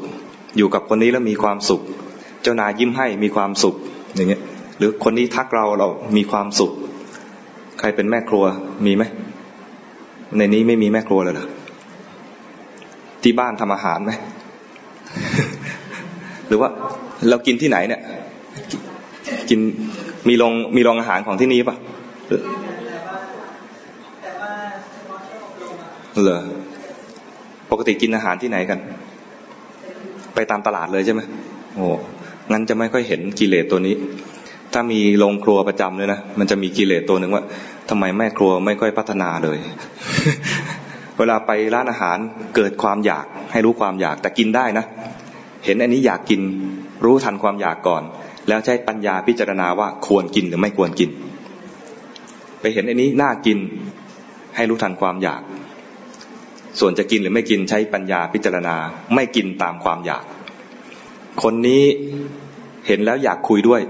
อยู่กับคนนี้แล้วมีความสุข เจ้านายยิ้มให้มีความสุขอย่างเงี้ย หรือคนนี้ทักเราเรามีความสุข ใครเป็นแม่ครัวมีไหมในนี้ไม่มีแม่ครัวเลยเหรอที่บ้านทำอาหารไหม หรือว่า เรากินที่ไหนเนี่ย กินมีโรงมีโรงอาหารของที่นี่ปะเหรอปกติกินอาหารที่ไหนกัน ไปตามตลาดเลยใช่ไหมโอ้งั้นจะไม่ค่อยเห็นกิเลสตัวนี้ ถ้ามีโรงครัวประจำเลยนะมันจะมีกิเลสตัวหนึ่งว่าทำไมแม่ครัวไม่ค่อยพัฒนาเลย เวลาไปร้านอาหารเกิดความอยากให้รู้ความอยากแต่กินได้นะ เห็นอันนี้อยากกิน รู้ทันความอยากก่อน แล้วใช้ปัญญาพิจารณาว่าควรกินหรือไม่ควรกิน ไปเห็นอันนี้น่ากินให้รู้ทันความอยาก ส่วนจะกินหรือไม่กินใช้ปัญญาพิจารณา ไม่กินตามความอยาก คนนี้เห็นแล้วอยากคุยด้วย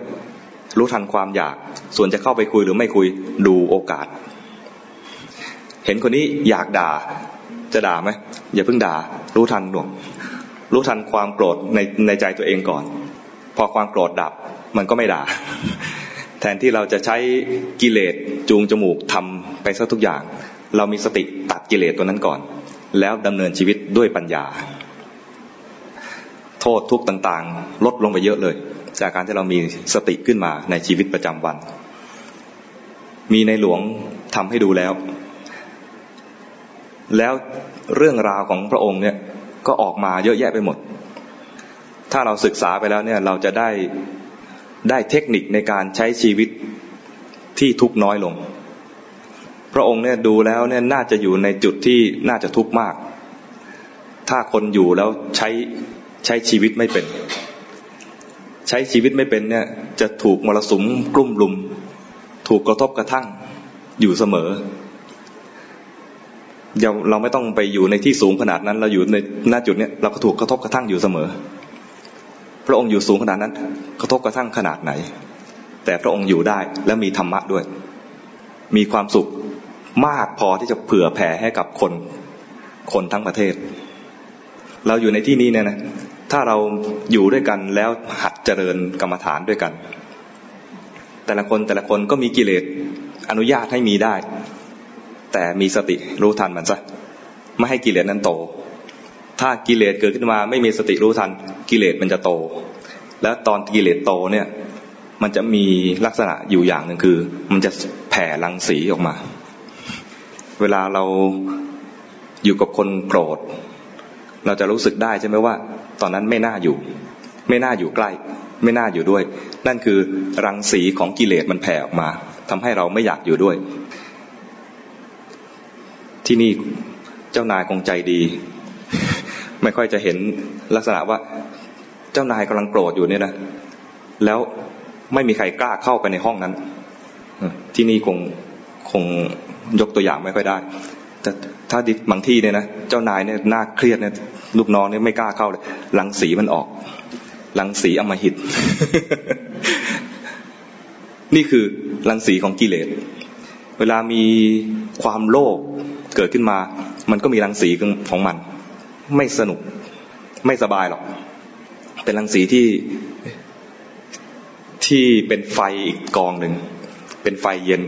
รู้ทันความอยาก ส่วนจะเข้าไปคุยหรือไม่คุยดูโอกาส เห็นคนนี้อยากด่า จะด่าไหมอย่าเพิ่งด่า รู้ทันหน่วงรู้ทันความโกรธในในใจตัวเองก่อน พอความโกรธดับมันก็ไม่ด่า แทนที่เราจะใช้กิเลสจูงจมูกทำไปซะทุกอย่าง เรามีสติตัดกิเลสตัวนั้นก่อน แล้วดำเนินชีวิตด้วยปัญญา โทษทุกต่างๆ ลดลงไปเยอะเลย จากการที่เรามีสติขึ้นมาในชีวิตประจำวัน มีในหลวงทำให้ดูแล้ว แล้วเรื่องราวของพระองค์เนี่ยก็ออกมาเยอะแยะไปหมด ถ้าเราศึกษาไปแล้วเนี่ยเราจะได้ได้เทคนิคในการใช้ชีวิตที่ทุกน้อยลง พระองค์เนี่ยดูแล้วเนี่ยน่าจะอยู่ในจุดที่น่าจะทุกข์มาก ถ้าคนอยู่แล้วใช้ใช้ชีวิตไม่เป็น ใช้ชีวิตไม่เป็นเนี่ยจะถูกมรสุมกลุ่มลุม ถูกกระทบกระทั่งอยู่เสมอเราไม่ต้องไปอยู่ในที่สูงขนาดนั้น เราอยู่ในหน้าจุดเนี้ยเราก็ถูกกระทบกระทั่งอยู่เสมอ พระองค์อยู่สูงขนาดนั้น กระทบกระทั่งขนาดไหน แต่พระองค์อยู่ได้และมีธรรมะด้วย มีความสุขมากพอที่จะเผื่อแผ่ให้กับคนคนทั้งประเทศ เราอยู่ในที่นี้เนี่ยนะถ้าเราอยู่ด้วยกันแล้วหัดเจริญกรรมฐานด้วยกัน แต่ละคนแต่ละคนก็มีกิเลสอนุญาตให้มีได้ แต่มีสติรู้ทันมันซะไม่ให้กิเลสนั้นโต ถ้ากิเลสเกิดขึ้นมาไม่มีสติรู้ทันกิเลสมันจะโต แล้วตอนกิเลสโตเนี่ยมันจะมีลักษณะอยู่อย่างหนึ่งคือ มันจะแผ่รังสีออกมา เวลาเราอยู่กับคนโกรธ เราจะรู้สึกได้ใช่ไหมว่า ตอนนั้นไม่น่าอยู่ ไม่น่าอยู่ใกล้ ไม่น่าอยู่ด้วย นั่นคือรังสีของกิเลสมันแผ่ออกมาทำให้เราไม่อยากอยู่ด้วย ที่นี่เจ้านายคงใจดี ไม่ค่อยจะเห็นลักษณะว่าเจ้านายกำลังโกรธอยู่เนี่ยนะ แล้วไม่มีใครกล้าเข้าไปในห้องนั้น ที่นี่คงคงยกตัวอย่างไม่ค่อยได้ แต่ถ้าดิบางที่เนี่ยนะเจ้านายเนี่ยน่าเครียดเนี่ยลูกน้องเนี่ยไม่กล้าเข้าเลยหลังสีมันออกหลังสีอมหิต นี่คือลังสีของกิเลส เวลามีความโลภเกิดขึ้นมา มันก็มีรังสีของมัน ไม่สนุกไม่สบายหรอก เป็นรังสีที่ที่เป็นไฟอีกกองหนึ่ง เป็นไฟเย็น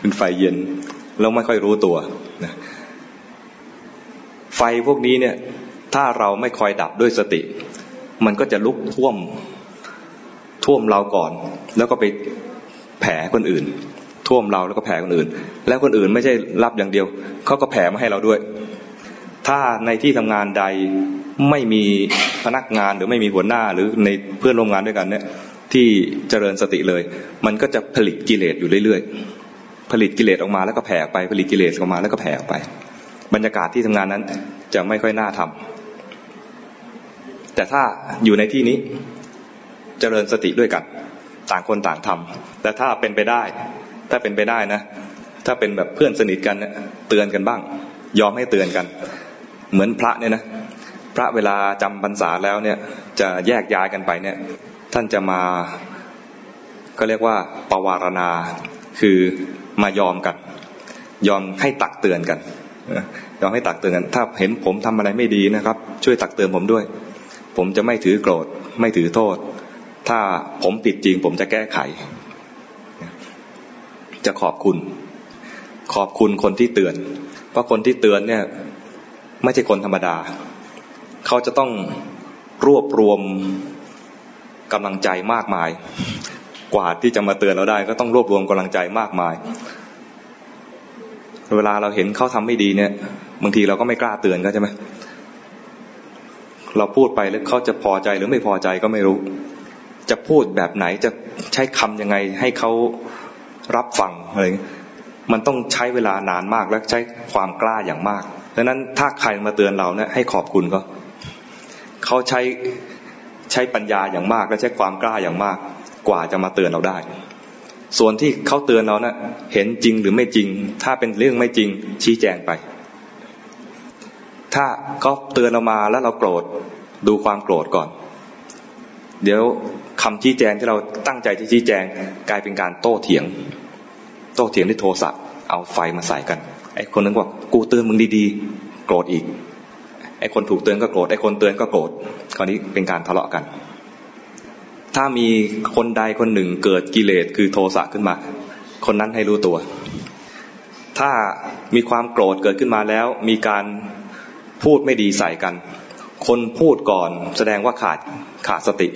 เป็นไฟเย็น แล้วไม่ค่อยรู้ตัวนะไฟพวกนี้เนี่ย ถ้าเราไม่คอยดับด้วยสติ มันก็จะลุกท่วมท่วมเราก่อน แล้วก็ไปแผ่คนอื่น ท่วมเราแล้วก็แผ่คนอื่น แล้วคนอื่นไม่ใช่รับอย่างเดียว เขาก็แผ่มาให้เราด้วย ถ้าในที่ทำงานใดไม่มีพนักงานหรือไม่มีหัวหน้าหรือในเพื่อนร่วมงานด้วยกันเนี่ยที่เจริญสติเลย มันก็จะผลิตกิเลสอยู่เรื่อยๆ ผลิตกิเลสออกมาแล้วก็แผ่ไปผลิตกิเลสออกมาแล้วก็แผ่ไป บรรยากาศที่ทำงานนั้นจะไม่ค่อยน่าทำแต่ถ้าอยู่ในที่นี้เจริญสติด้วยกัน ต่างคนต่างทำแต่ถ้าเป็นไปได้ ถ้าเป็นไปได้นะ ถ้าเป็นแบบเพื่อนสนิทกันเนี่ยเตือนกันบ้าง ยอมให้เตือนกัน เหมือนพระเนี่ยนะพระเวลาจำพรรษาแล้วเนี่ยจะแยกย้ายกันไปเนี่ยท่านจะมาก็เรียกว่าปวารณาคือมายอมกัน ยอมให้ตักเตือนกันยอมให้ตักเตือนกัน ถ้าเห็นผมทำอะไรไม่ดีนะครับ ช่วยตักเตือนผมด้วย ผมจะไม่ถือโกรธไม่ถือโทษ ถ้าผมผิดจริง ผมจะแก้ไข จะขอบคุณ ขอบคุณคนที่เตือน เพราะคนที่เตือนเนี่ย ไม่ใช่คนธรรมดา เขาจะต้องรวบรวมกำลังใจมากมาย กว่าที่จะมาเตือนเราได้ ก็ต้องรวบรวมกำลังใจมากมาย เวลาเราเห็นเขาทำไม่ดีเนี่ยบางทีเราก็ไม่กล้าเตือนก็ใช่ไหมเราพูดไปแล้วเขาจะพอใจหรือไม่พอใจก็ไม่รู้ จะพูดแบบไหนจะใช้คำยังไงให้เขารับฟังอะไรมันต้องใช้เวลานานมากและใช้ความกล้าอย่างมาก ดังนั้นถ้าใครมาเตือนเราเนี่ยให้ขอบคุณก็เขาใช้ใช้ปัญญาอย่างมากและใช้ความกล้าอย่างมากกว่าจะมาเตือนเราได้ ส่วนที่เขาเตือนเราเนะ่ยเห็นจริงหรือไม่จริง ถ้าเป็นเรื่องไม่จริงชี้แจงไป ถ้าเขาเตือนเรามาแล้วเราโกรธดูความโกรธก่อน เดี๋ยวคำชี้แจงที่เราตั้งใจที่ชี้แจงกลายเป็นการโต้เถียง โต้เถียงด้วยโทสะเอาไฟมาใส่กัน ไอ้คนนึงบอกกูเตือนมึงดีๆ โกรธอีก ไอ้คนถูกเตือนก็โกรธ ไอ้คนเตือนก็โกรธ คราวนี้เป็นการทะเลาะกัน ถ้ามีคนใดคนหนึ่งเกิดกิเลสคือโทสะขึ้นมา คนนั้นให้รู้ตัว ถ้ามีความโกรธเกิดขึ้นมาแล้ว มีการพูดไม่ดีใส่กัน คนพูดก่อนแสดงว่าขาดขาดสติ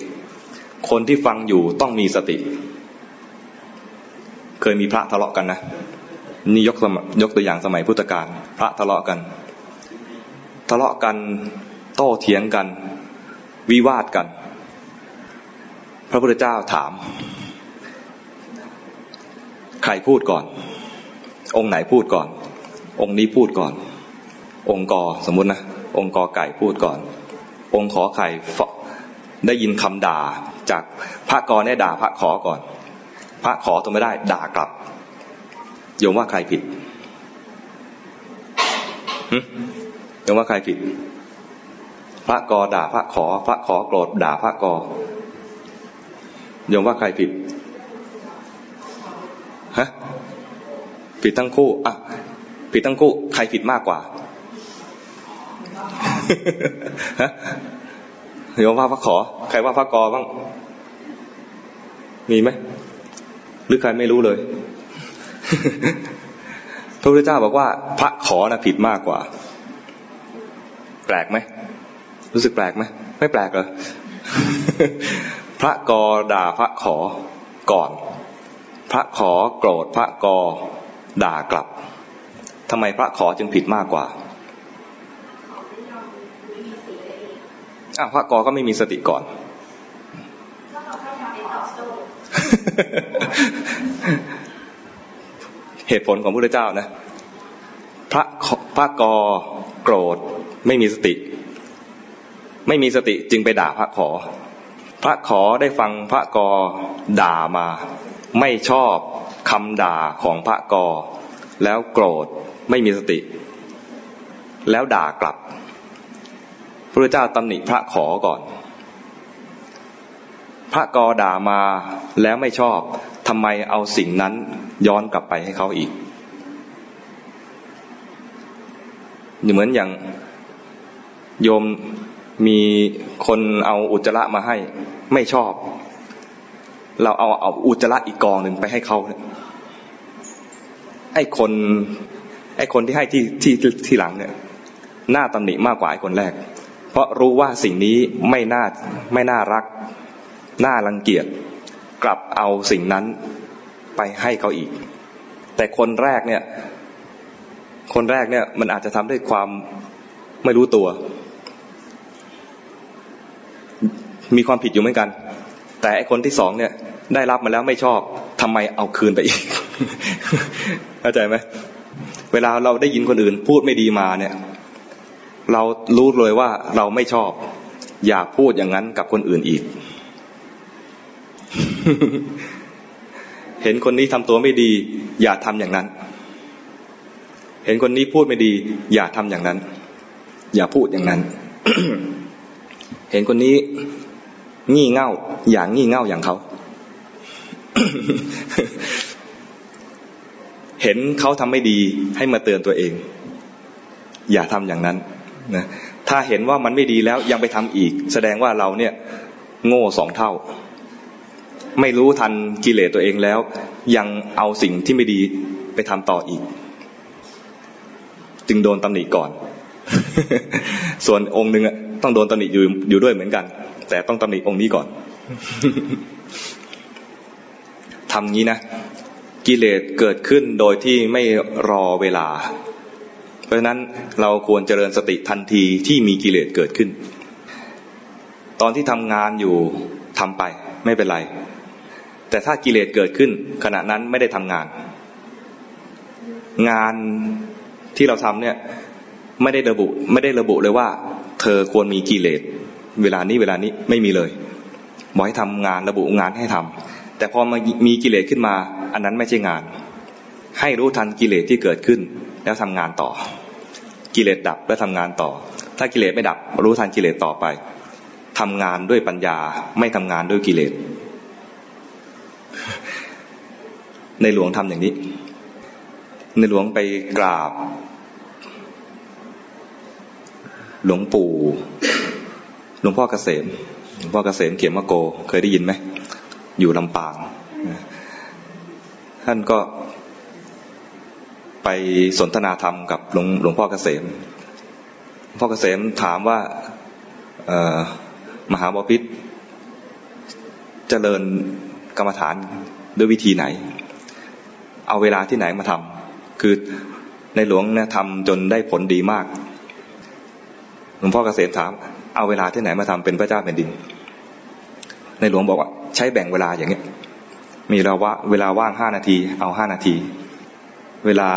คนที่ฟังอยู่ต้องมีสติ เคยมีพระทะเลาะกันนะ นี่ยกยกตัวอย่างสมัยพุทธกาลพระทะเลาะกัน ทะเลาะกันโต้เถียงกัน วิวาทกัน พระพุทธเจ้าถาม ใครพูดก่อน องค์ไหนพูดก่อน องค์นี้พูดก่อน องค์กอสมมุตินะองค์กอไก่พูดก่อน องค์ขอไข่ได้ยินคำด่าจากพระกรเนี่ยด่าพระขอก่อน พระขอทนไม่ได้ด่ากลับ โยมว่าใครผิดโยมว่าใครผิด พระกอด่าพระขอ พระขอโกรธด่าพระกอโยมว่าใครผิดฮะผิดทั้งคู่อะผิดทั้งคู่ ใครผิดมากกว่าฮะโยมว่าพระขอ ใครว่าพระกอบ้าง มีไหมหรือใครไม่รู้เลย พระพุทธเจ้าบอกว่า พระขอนะผิดมากกว่า แปลกไหมรู้สึกแปลกไหมไม่แปลกเหรอพระกอด่าพระขอก่อน พระขอโกรธพระกอด่ากลับทำไมพระขอจึงผิดมากกว่าอ้าวพระกอก็ไม่มีสติก่อน เหตุผลของพระเจ้านะ พระพระกอโกรธไม่มีสติ ไม่มีสติจึงไปด่าพระขอ พระขอได้ฟังพระกอด่ามา ไม่ชอบคำด่าของพระกอ แล้วโกรธไม่มีสติ แล้วด่ากลับพระเจ้าตำหนิพระขอก่อน พระกอด่ามาแล้วไม่ชอบ ทำไมเอาสิ่งนั้นย้อนกลับไปให้เขาอีก เหมือนอย่างโยมมีคนเอาอุจจาระมาให้ ไม่ชอบ เราเอาเอาอุจจาระอีกกองหนึ่งไปให้เขาไอ้คน ไอ้คนที่ให้ที่ที่ที่หลังเนี่ยหน้าตำหนิมากกว่าไอ้คนแรก เพราะรู้ว่าสิ่งนี้ไม่น่าไม่น่ารัก น่ารังเกียจ กลับเอาสิ่งนั้นไปให้เขาอีก แต่คนแรกเนี่ย คนแรกเนี่ยมันอาจจะทำด้วยความไม่รู้ตัว มีความผิดอยู่เหมือนกัน แต่ไอคนที่สองเนี่ย ได้รับมาแล้วไม่ชอบทำไมเอาคืนไปอีกเข้าใจไหมเวลาเราได้ยินคนอื่น พูดไม่ดีมาเนี่ย เรารู้เลยว่าเราไม่ชอบ อย่าพูดอย่างนั้นกับคนอื่นอีก เห็นคนนี้ทำตัวไม่ดี อย่าทำอย่างนั้น เห็นคนนี้พูดไม่ดี อย่าทำอย่างนั้น อย่าพูดอย่างนั้น เห็นคนนี้ งี่เง่า อย่างงี่เง่าอย่างเขา เห็นเขาทำไม่ดีให้มาเตือนตัวเอง อย่าทำอย่างนั้นนะถ้าเห็นว่ามันไม่ดีแล้วยังไปทำอีก แสดงว่าเราเนี่ย โง่สองเท่า ไม่รู้ทันกิเลสตัวเองแล้ว ยังเอาสิ่งที่ไม่ดีไปทำต่ออีก จึงโดนตำหนิก่อน ส่วนองค์หนึ่งต้องโดนตำหนิอยู่อยู่ด้วยเหมือนกัน แต่ต้องตำหนิองค์นี้ก่อนทำงี้นะกิเลสเกิดขึ้นโดยที่ไม่รอเวลา เพราะฉะนั้นเราควรเจริญสติทันทีที่มีกิเลสเกิดขึ้น ตอนที่ทำงานอยู่ทำไปไม่เป็นไร แต่ถ้ากิเลสเกิดขึ้น ขณะนั้นไม่ได้ทำงาน งานที่เราทำเนี่ยไม่ได้ระบุไม่ได้ระบุเลยว่า เธอควรมีกิเลสเวลานี้เวลานี้ไม่มีเลยบอกให้ทำงานระบุงานให้ทำแต่พอมามีกิเลสขึ้นมา อันนั้นไม่ใช่งาน ให้รู้ทันกิเลสที่เกิดขึ้น แล้วทำงานต่อ กิเลสดับแล้วทำงานต่อ ถ้ากิเลสไม่ดับ รู้ทันกิเลสต่อไปทำงานด้วยปัญญาไม่ทำงานด้วยกิเลส ในหลวงทำอย่างนี้ ในหลวงไปกราบ หลวงปู่ หลวงพ่อเกษม หลวงพ่อเกษมเขียนว่าโก เคยได้ยินไหม อยู่ลำปาง ท่านก็ไปสนทนาธรรมกับหลวงหลวงพ่อเกษม พ่อเกษมถามว่ามหาบพิษเจริญกรรมฐานด้วยวิธีไหน เอาเวลาที่ไหนมาทำคือในหลวงเนี่ยทำจนได้ผลดีมากหลวงพ่อเกษมถาม เอาเวลาที่ไหนมาทำเป็นพระเจ้าแผ่นดิน ในหลวงบอกว่า ใช้แบ่งเวลาอย่างนี้มีเราว่าเวลาว่างห้านาที เอาห้านาที เวลา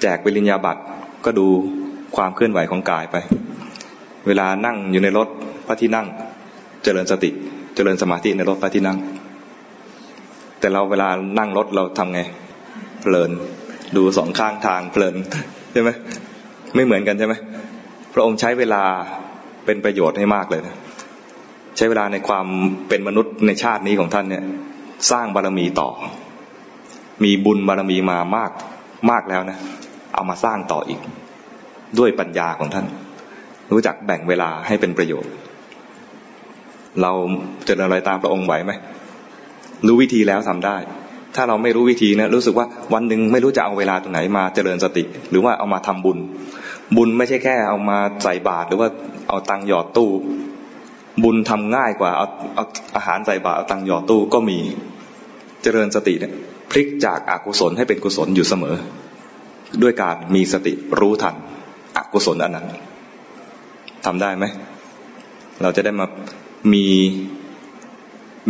แจกปริญญาบัตรก็ดูความเคลื่อนไหวของกายไป เวลานั่งอยู่ในรถพระที่นั่ง เจริญสติ เจริญสมาธิในรถพระที่นั่ง แต่เราเวลานั่งรถเราทำไง เพลิน ดูสองข้างทางเพลินใช่ไหมไม่เหมือนกันใช่ไหมพระองค์ใช้เวลาเป็นประโยชน์ให้มากเลยนะใช้เวลาในความเป็นมนุษย์ในชาตินี้ของท่านเนี่ย สร้างบารมีต่อ มีบุญบารมีมามากมากแล้วนะ เอามาสร้างต่ออีก ด้วยปัญญาของท่าน รู้จักแบ่งเวลาให้เป็นประโยชน์ เราจะอะไรตามพระองค์ไหวไหมรู้วิธีแล้วทำได้ ถ้าเราไม่รู้วิธีนะรู้สึกว่าวันหนึ่งไม่รู้จะเอาเวลาตรงไหนมาเจริญสติ หรือว่าเอามาทำบุญ บุญไม่ใช่แค่เอามาใส่บาตรหรือว่าเอาตังหยอดตู้ บุญทำง่ายกว่าเอาเอาอาหารใส่บาตรเอาตังหยอดตู้ก็มีเจริญสติเนี่ยพลิกจากอากุศลให้เป็นกุศลอยู่เสมอ ด้วยการมีสติรู้ทันอกุศลอันนั้นทำได้ไหม เราจะได้มามี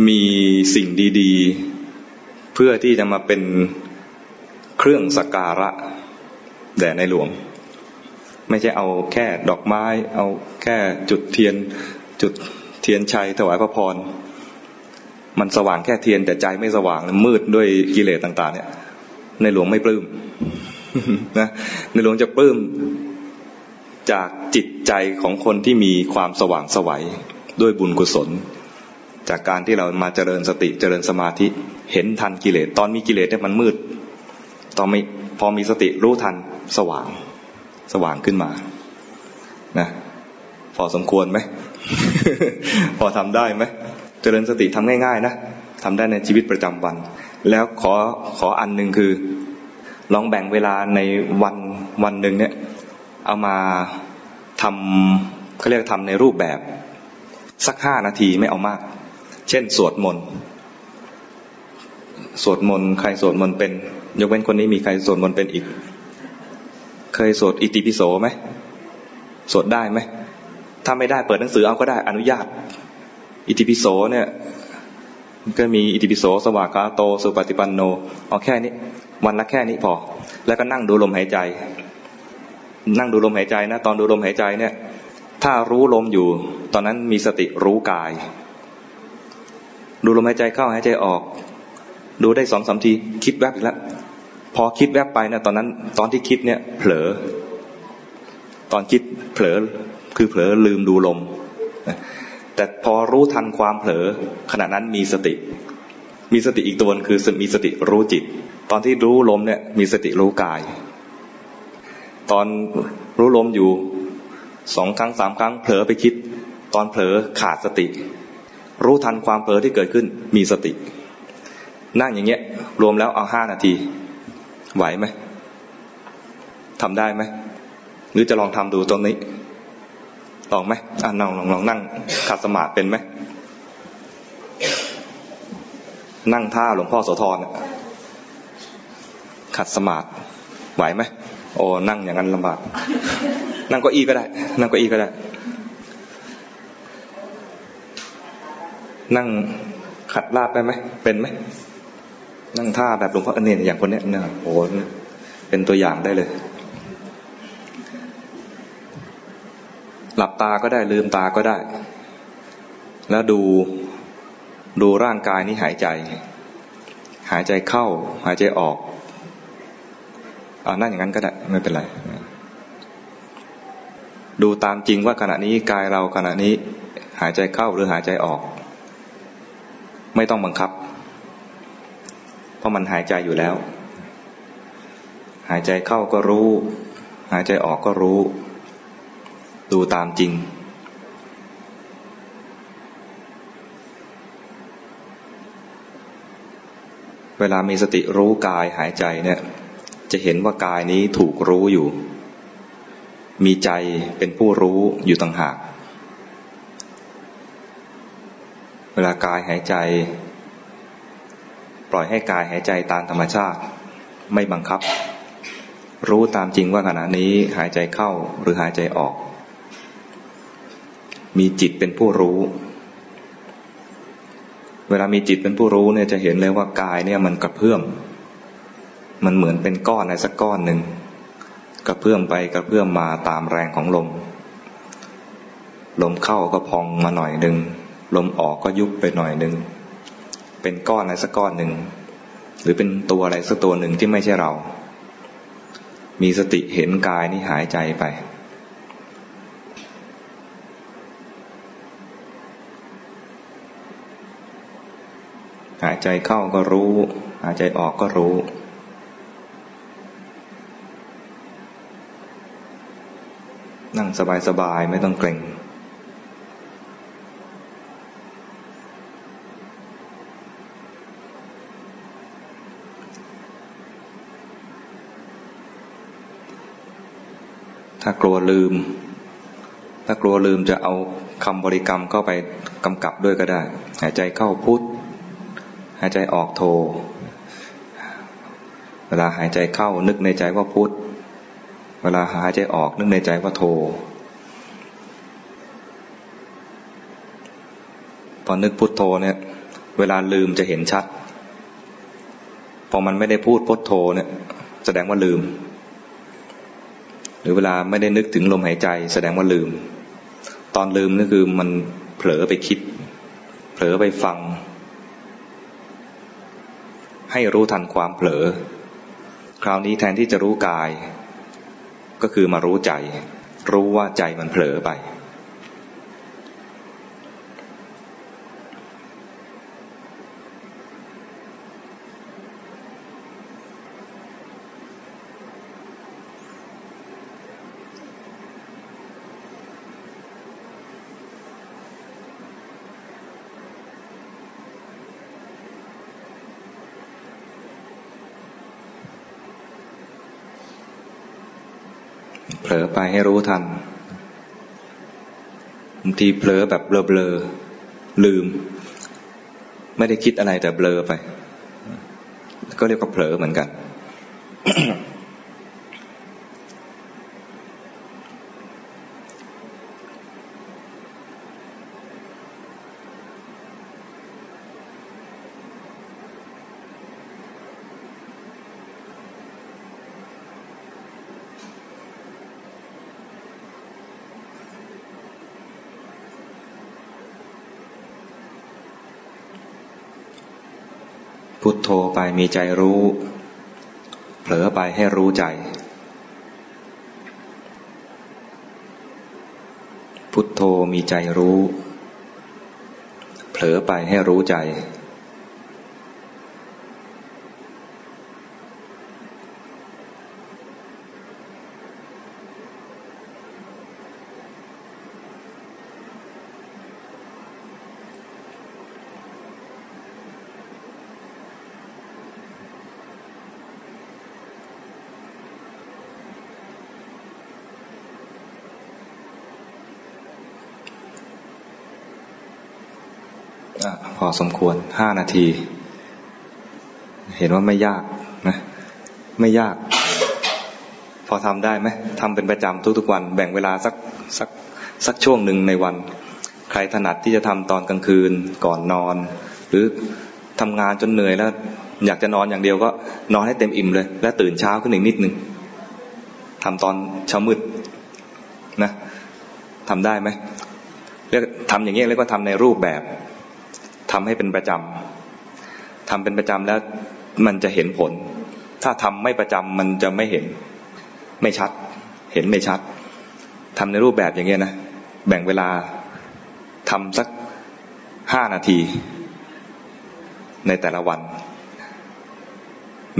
มีสิ่งดี ๆ พื่อที่จะมาเป็นเครื่องสักการะแด่ในหลวง ไม่ใช่เอาแค่ดอกไม้ เอาแค่จุดเทียนจุดเทียนชัยถวายพระพร มันสว่างแค่เทียนแต่ใจไม่สว่างมืดด้วยกิเลสต่าง ๆ เนี่ย ในหลวงไม่ปลื้มนะในหลวงจะปลื้มจากจิตใจของคนที่มีความสว่างสวัยด้วยบุญกุศล จากการที่เรามาเจริญสติเจริญสมาธิเห็นทันกิเลสตอนมีกิเลสเนี่ยมันมืด ตอนม่พอมีสติรู้ทันสว่างสว่างขึ้นมานะพอสมควรไหม พอทำได้ไหมเจริญสติทำง่ายๆนะทำได้ในชีวิตประจำวัน แล้วขอขออันหนึ่งคือ ลองแบ่งเวลาในวันวันหนึ่งเนี่ย เอามาทำเขาเรียกทำในรูปแบบ สักห้านาทีไม่เอามาก เช่น สวดมนต์สวดมนต์ใครสวดมนต์เป็น ยกเว้นคนนี้มีใครสวดมนต์เป็นอีก เคยสวดอิติปิโสไหมสวดได้ไหมถ้าไม่ได้เปิดหนังสือเอาก็ได้อนุญาต อิติปิโสเนี่ยก็มีอิติปิโสสวากาโต สุปฏิปันโนเอาแค่นี้ วันละแค่นี้พอ แล้วก็นั่งดูลมหายใจ นั่งดูลมหายใจนะ ตอนดูลมหายใจเนี่ย ถ้ารู้ลมอยู่ ตอนนั้นมีสติรู้กาย ดูลมหายใจเข้าหายใจออก ดูได้สองสามที คิดแวบอีกแล้วพอคิดแวบไปนะตอนนั้น ตอนที่คิดเนี่ย เผลอ ตอนคิดเผลอคือเผลอลืมดูลม แต่พอรู้ทันความเผลอขณะนั้นมีสติ มีสติอีกตัวนึงคือมีสติรู้จิต ตอนที่รู้ลมเนี่ยมีสติรู้กาย ตอนรู้ลมอยู่สองครั้งสามครั้งเผลอไปคิด ตอนเผลอขาดสติ รู้ทันความเผลอที่เกิดขึ้น มีสติ นั่งอย่างเงี้ย รวมแล้วเอาห้านาที ไหวไหมทำได้ไหมหรือจะลองทำดูตรงนี้ ลองไหมอ่าลองลองลองนั่งขัดสมาธิเป็นไหมนั่งท่าหลวงพ่อโสธรขัดสมาธิไหวไหมโอ้นั่งอย่างนั้นลำบาก นั่งก็อี้ก็ได้ นั่งก็อี้ก็ได้ นั่งขัดลาบไปไหมเป็นไหมนั่งท่าแบบหลวงพ่ออเนนอย่างคนนี้เนี่ยโอ้เป็นตัวอย่างได้เลย หลับตาก็ได้ลืมตาก็ได้ แล้วดูดูร่างกายนี้หายใจ หายใจเข้า หายใจออกอานั่นอย่างนั้นก็ได้ไม่เป็นไร ดูตามจริงว่าขณะนี้กายเราขณะนี้หายใจเข้าหรือหายใจออก ไม่ต้องบังคับ เพราะมันหายใจอยู่แล้ว หายใจเข้าก็รู้ หายใจออกก็รู้ ดูตามจริง เวลามีสติรู้กายหายใจเนี่ย จะเห็นว่ากายนี้ถูกรู้อยู่ มีใจเป็นผู้รู้อยู่ต่างหาก วลากายหายใจ ปล่อยให้กายหายใจตามธรรมชาติ ไม่บังคับ รู้ตามจริงว่าขณะนี้หายใจเข้าหรือหายใจออก มีจิตเป็นผู้รู้ เวลามีจิตเป็นผู้รู้เนี่ยจะเห็นเลยว่ากายเนี่ยมันกระเพื่อม มันเหมือนเป็นก้อนอะไรสักก้อนหนึ่งกระเพื่อมไปกระเพื่อมมาตามแรงของลม ลมเข้าก็พองมาหน่อยหนึ่ง ลมออกก็ยุบไปหน่อยหนึ่งเป็นก้อนอะไรสักก้อนหนึ่งหรือเป็นตัวอะไรสักตัวหนึ่งที่ไม่ใช่เรา มีสติเห็นกายนี่หายใจไป หายใจเข้าก็รู้ หายใจออกก็รู้นั่งสบายๆ ไม่ต้องเกร็ง ถ้ากลัวลืม ถ้ากลัวลืมจะเอาคำบริกรรมเข้าไปกำกับด้วยก็ได้ หายใจเข้าพุทธหายใจออกโท เวลาหายใจเข้านึกในใจว่าพุทธเวลาหายใจออกนึกในใจว่าโทตอนนึกพุทโธเนี่ย เวลาลืมจะเห็นชัด พอมันไม่ได้พูดพุทโธเนี่ย แสดงว่าลืม หรือเวลาไม่ได้นึกถึงลมหายใจ แสดงว่าลืม ตอนลืมนี่คือมันเผลอไปคิด เผลอไปฟัง ให้รู้ทันความเผลอ คราวนี้แทนที่จะรู้กาย ก็คือมารู้ใจ รู้ว่าใจมันเผลอไป เผลอไปให้รู้ทันบางทีเผลอแบบเบลอๆลืม ไม่ได้คิดอะไรแต่เบลอไป ก็เรียกว่าเผลอเหมือนกัน โธไปมีใจรู้ เผลอไปให้รู้ใจ พุทโธมีใจรู้ เผลอไปให้รู้ใจพอ สมควรห้านาที เห็นว่าไม่ยากนะ ไม่ยาก พอทำได้ไหมทำเป็นประจำทุกๆวัน แบ่งเวลาสักสักสักช่วงหนึ่งในวัน ใครถนัดที่จะทำตอนกลางคืนก่อนนอน หรือทำงานจนเหนื่อยแล้ว อยากจะนอนอย่างเดียวก็ นอนให้เต็มอิ่มเลย แล้วตื่นเช้าขึ้นอีกนิดหนึ่งทำตอนเช้ามืดนะทำได้ไหมเรียกทำอย่างนี้เรียกว่าทำในรูปแบบ ทำให้เป็นประจำทำเป็นประจำแล้วมันจะเห็นผล ถ้าทำไม่ประจำมันจะไม่เห็น ไม่ชัด เห็นไม่ชัดทำในรูปแบบอย่างเงี้ยนะแบ่งเวลาทำสักห้านาที ในแต่ละวัน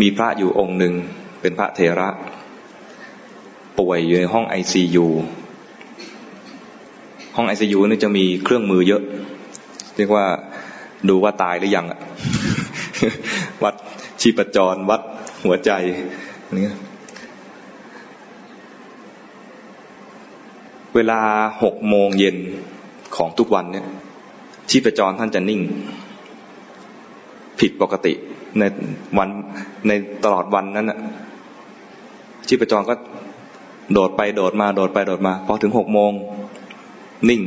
มีพระอยู่องค์หนึ่งเป็นพระเทระ ป่วยอยู่ในห้องไอซียูห้องไอซียูนี่จะมีเครื่องมือเยอะ เรียกว่า ดูว่าตายหรือยังวัดชีพจร วัดหัวใจนี่เวลาหกโมงเย็นของทุกวันเนี่ย ชีพจรท่านจะนิ่ง ผิดปกติในวันในตลอดวันนั้นน่ะชีพจรก็โดดไปโดดมา โดดไปโดดมาพอถึงหกโมงนิ่ง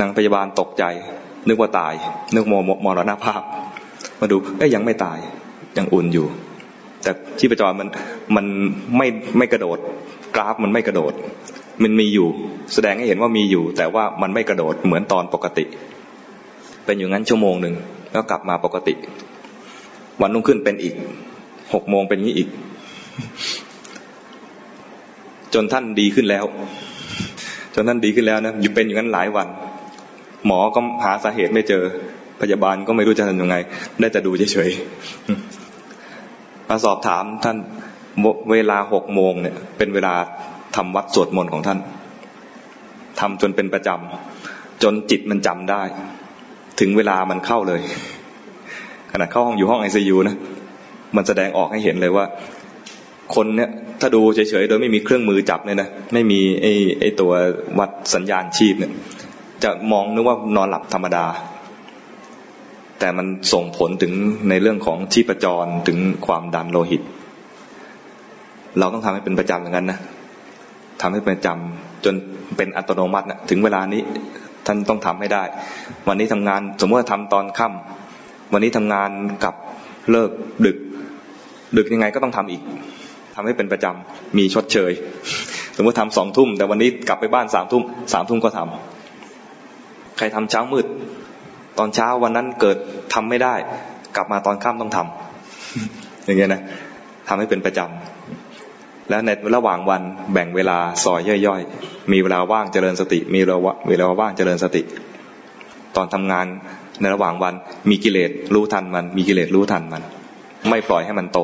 นางพยาบาลตกใจ นึกว่าตาย นึกโมมรณภาพ มาดูเอ้ยยังไม่ตาย ยังอุ่นอยู่ แต่ชีพจรมันมันไม่ไม่กระโดด กราฟมันไม่กระโดด มันมีอยู่ แสดงให้เห็นว่ามีอยู่ แต่ว่ามันไม่กระโดดเหมือนตอนปกติ เป็นอยู่งั้นชั่วโมงหนึ่งแล้วกลับมาปกติ วันรุ่งขึ้นเป็นอีกหกโมงเป็นงี้อีก จนท่านดีขึ้นแล้วจนท่านดีขึ้นแล้วนะอยู่เป็นอย่างนั้นหลายวัน หมอก็หาสาเหตุไม่เจอ พยาบาลก็ไม่รู้จะทำยังไง ได้แต่ดูเฉยๆมาสอบถามท่านเวลาหกโมงเนี่ย เป็นเวลาทำวัดสวดมนต์ของท่านทำจนเป็นประจำจนจิตมันจำได้ ถึงเวลามันเข้าเลยขณะเข้าห้องอยู่ห้องไอซียูนะมันแสดงออกให้เห็นเลยว่า คนเนี่ยถ้าดูเฉยๆโดยไม่มีเครื่องมือจับเนี่ยนะไม่มีไอ้ไอ้ตัววัดสัญญาณชีพเนี่ย จะมองนึกว่านอนหลับธรรมดา แต่มันส่งผลถึงในเรื่องของชีพจรถึงความดันโลหิต เราต้องทำให้เป็นประจำอย่างนั้นนะทำให้เป็นประจำจนเป็นอัตโนมัตินะถึงเวลานี้ท่านต้องทำให้ได้ วันนี้ทำงานสมมติว่าทำตอนค่ำวันนี้ทำงานกับเลิกดึก ดึกยังไงก็ต้องทำอีกทำให้เป็นประจำมีชดเชย สมมติทำสองทุ่ม แต่วันนี้กลับไปบ้านสามทุ่มสามทุ่มก็ทำ ใครทำเช้ามืด ตอนเช้าวันนั้นเกิดทำไม่ได้ กลับมาตอนค่ำต้องทำอย่างเงี้ยนะทำให้เป็นประจำแล้วในระหว่างวันแบ่งเวลาซอยย่อยๆ มีเวลาว่างเจริญสติ มีเวลาเวลาว่างเจริญสติ ตอนทำงานในระหว่างวันมีกิเลสรู้ทันมัน มีกิเลสรู้ทันมัน ไม่ปล่อยให้มันโต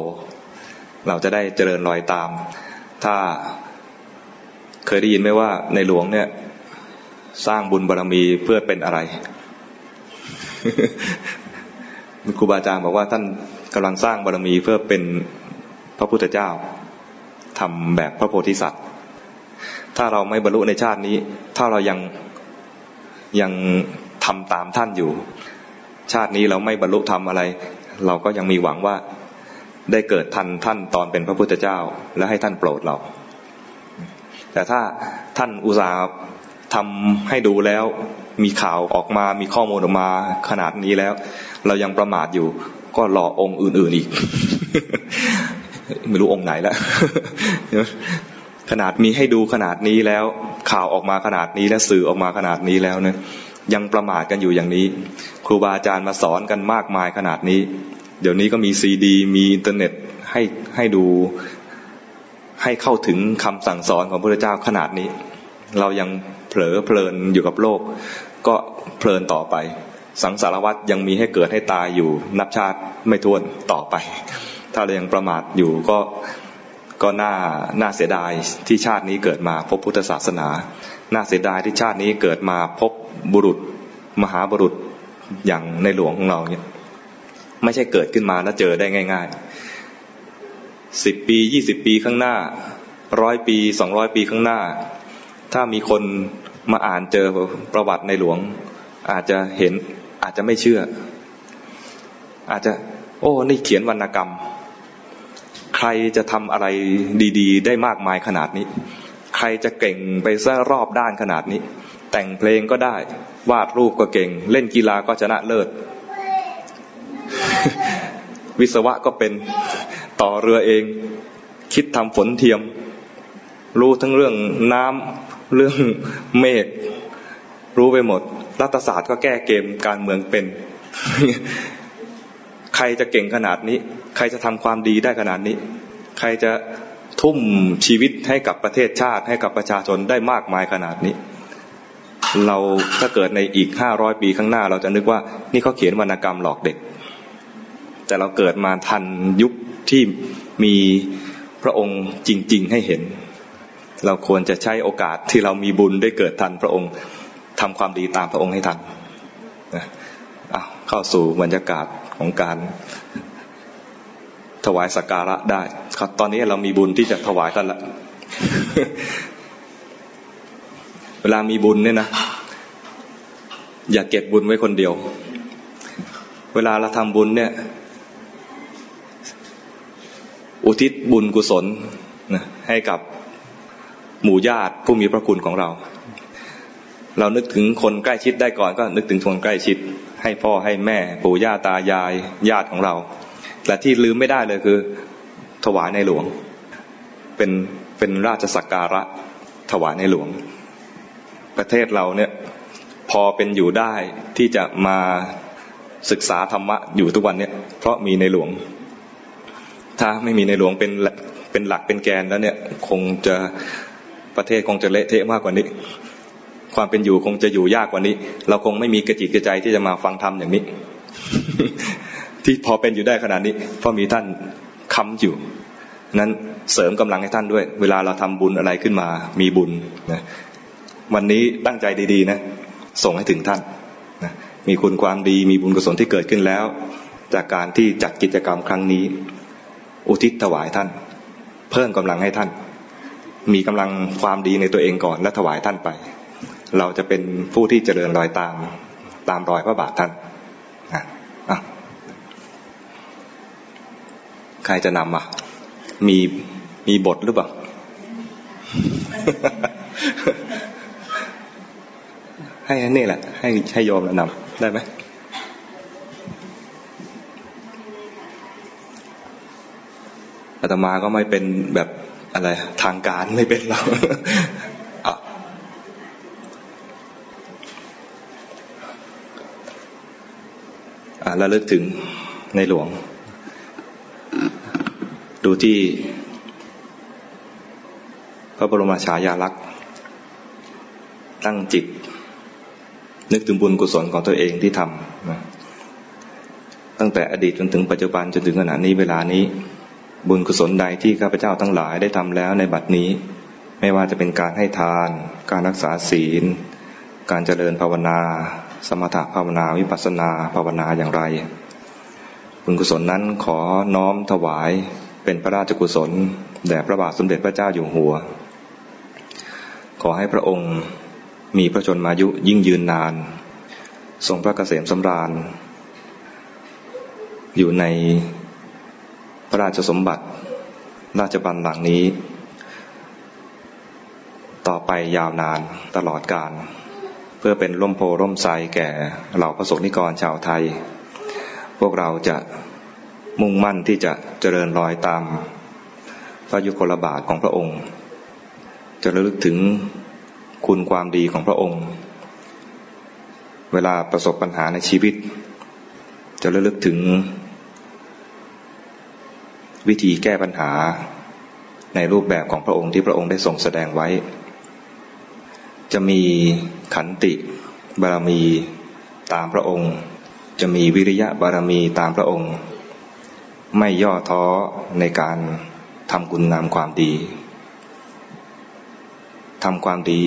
เราจะได้เจริญรอยตาม ถ้าเคยได้ยินไหมว่าในหลวงเนี่ย สร้างบุญบารรมีเพื่อเป็นอะไร ครูบาอาจารย์บอกว่าท่านกำลังสร้างบารรมีเพื่อเป็นพระพุทธเจ้าทำแบบพระโพธิสัตว์ ถ้าเราไม่บรรลุในชาตินี้ ถ้าเรายังยังทำตามท่านอยู่ ชาตินี้เราไม่บรรลุทำอะไร เราก็ยังมีหวังว่าได้เกิดทันท่านตอนเป็นพระพุทธเจ้า และให้ท่านโปรดเรา แต่ถ้าท่านอุตส่าห์ ทำให้ดูแล้วมีข่าวออกมามีข้อมูลออกมาขนาดนี้แล้ว เรายังประมาทอยู่ ก็รอองค์อื่น ๆอีก ไม่รู้องค์ไหนแล้วขนาดมีให้ดูขนาดนี้แล้ว ข่าวออกมาขนาดนี้และสื่อออกมาขนาดนี้แล้วเนี่ยยังประมาทกันอยู่อย่างนี้ ครูบาอาจารย์มาสอนกันมากมายขนาดนี้ เดี๋ยวนี้ก็มีซีดี มีอินเทอร์เน็ตให้ให้ดูให้เข้าถึงคำสั่งสอนของพระเจ้าขนาดนี้ เรายัง เผลอเพลินอยู่กับโลก ก็เพลินต่อไป สังสารวัตรยังมีให้เกิดให้ตายอยู่นับชาติไม่ท้วนต่อไป ถ้าเรายังประมาทอยู่ก็ก็น่าน่าเสียดายที่ชาตินี้เกิดมาพบพุทธศาสนา น่าเสียดายที่ชาตินี้เกิดมาพบบุรุษ มหาบุรุษอย่างในหลวงของเราเนี่ยไม่ใช่เกิดขึ้นมาแล้วเจอได้ง่ายๆสิบปียี่สิบปีข้างหน้าร้อยปีสองร้อยปีข้างหน้า ถ้ามีคนมาอ่านเจอประวัติในหลวง อาจจะเห็นอาจจะไม่เชื่อ อาจจะ โอ้นี่เขียนวรรณกรรม ใครจะทำอะไรดี ๆ ได้มากมายขนาดนี้ ใครจะเก่งไปซะรอบด้านขนาดนี้ แต่งเพลงก็ได้ วาดรูปก็เก่ง เล่นกีฬาก็ชนะเลิศ วิศวะก็เป็นต่อเรือเอง คิดทำฝนเทียม รู้ทั้งเรื่องน้ำ เรื่องเมฆรู้ไปหมด รัฐศาสตร์ก็แก้เกมการเมืองเป็น ใครจะเก่งขนาดนี้ ใครจะทำความดีได้ขนาดนี้ ใครจะทุ่มชีวิตให้กับประเทศชาติให้กับประชาชนได้มากมายขนาดนี้ เราถ้าเกิดในอีกห้าร้อยปีข้างหน้า เราจะนึกว่านี่เขาเขียนวรรณกรรมหลอกเด็ก แต่เราเกิดมาทันยุคที่มีพระองค์จริง ๆ ให้เห็น เราควรจะใช้โอกาสที่เรามีบุญได้เกิดทันพระองค์ทำความดีตามพระองค์ให้ทันนะเข้าสู่บรรยากาศของการถวายสักการะได้ครับตอนนี้เรามีบุญที่จะถวายท่านละเวลามีบุญเนี่ยนะอย่าเก็บบุญไว้คนเดียว เวลาเราทำบุญเนี่ย อุทิศบุญกุศลนะให้กับ หมู่ญาติผู้มีพระคุณของเรา เรานึกถึงคนใกล้ชิดได้ก่อนก็นึกถึงคนใกล้ชิด ให้พ่อให้แม่ปู่ย่าตายายญาติของเรา แต่ที่ลืมไม่ได้เลยคือ ถวายในหลวง เป็นเป็นราชสักการะถวายในหลวง ประเทศเราเนี่ยพอเป็นอยู่ได้ที่จะมาศึกษาธรรมะอยู่ทุกวันเนี่ยเพราะมีในหลวง ถ้าไม่มีในหลวงเป็นเป็นหลักเป็นแกนแล้วเนี่ยคงจะ ประเทศคงจะเละเทะมากกว่านี้ ความเป็นอยู่คงจะอยู่ยากกว่านี้ เราคงไม่มีกระจิตกระใจที่จะมาฟังธรรมอย่างนี้ ที่พอเป็นอยู่ได้ขนาดนี้เพราะมีท่านค้ำอยู่นั้นเสริมกำลังให้ท่านด้วย เวลาเราทำบุญอะไรขึ้นมา มีบุญนะวันนี้ตั้งใจดีๆนะส่งให้ถึงท่านนะมีคุณความดีมีบุญกุศลที่เกิดขึ้นแล้ว จากการที่จัดกิจกรรมครั้งนี้ อุทิศถวายท่าน เพิ่มกำลังให้ท่าน มีกำลังความดีในตัวเองก่อน และถวายท่านไป เราจะเป็นผู้ที่เจริญรอยตามตามรอยพระบาทท่านใครจะนำอะ มีมีบทหรือเปล่า ให้นี่แหละ ให้ให้โยมแล้วนำได้ไหมอาตมาก็ไม่เป็นแบบ อะไรทางการไม่เป็นเราอ่าระลึกถึงในหลวง ดูที่ พระบรมฉายาลักษณ์ ตั้งจิต นึกถึงบุญกุศลของตัวเองที่ทำตั้งแต่อดีตจนถึงปัจจุบันจนถึงขณะนี้เวลานี้ บุญกุศลใดที่ข้าพเจ้าทั้งหลายได้ทำแล้วในบัดนี้ ไม่ว่าจะเป็นการให้ทาน การรักษาศีล การเจริญภาวนา สมถะภาวนาวิปัสสนาภาวนาอย่างไร บุญกุศลนั้นขอน้อมถวายเป็นพระราชกุศลแด่พระบาทสมเด็จพระเจ้าอยู่หัว ขอให้พระองค์มีพระชนมายุยิ่งยืนนาน ทรงพระเกษมสำราญ อยู่ใน พระราชสมบัติ ราชบัลลังก์นี้ ต่อไปยาวนานตลอดกาลเพื่อเป็นร่มโพร่มไทรแก่เหล่าประสงนิกรชาวไทย พวกเราจะมุ่งมั่นที่จะเจริญรอยตามพระยุคลบาทของพระองค์ จะระลึกถึงคุณความดีของพระองค์ เวลาประสบปัญหาในชีวิต จะระลึกถึง วิธีแก้ปัญหาในรูปแบบของพระองค์ที่พระองค์ได้ทรงแสดงไว้ จะมีขันติบารมีตามพระองค์ จะมีวิริยะบารมีตามพระองค์ ไม่ย่อท้อในการทำคุณงามความดีทำความดี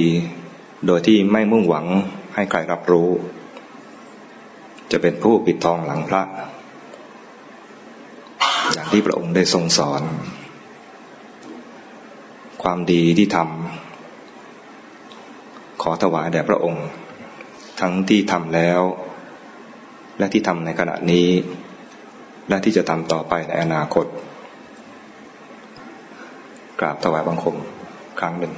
โดยที่ไม่มุ่งหวังให้ใครรับรู้ จะเป็นผู้ปิดทองหลังพระ อย่างที่พระองค์ได้ทรงสอน ความดีที่ทำขอถวายแด่พระองค์ ทั้งที่ทำแล้ว และที่ทำในขณะนี้ และที่จะทำต่อไปในอนาคต กราบถวายบังคมครั้งหนึ่ง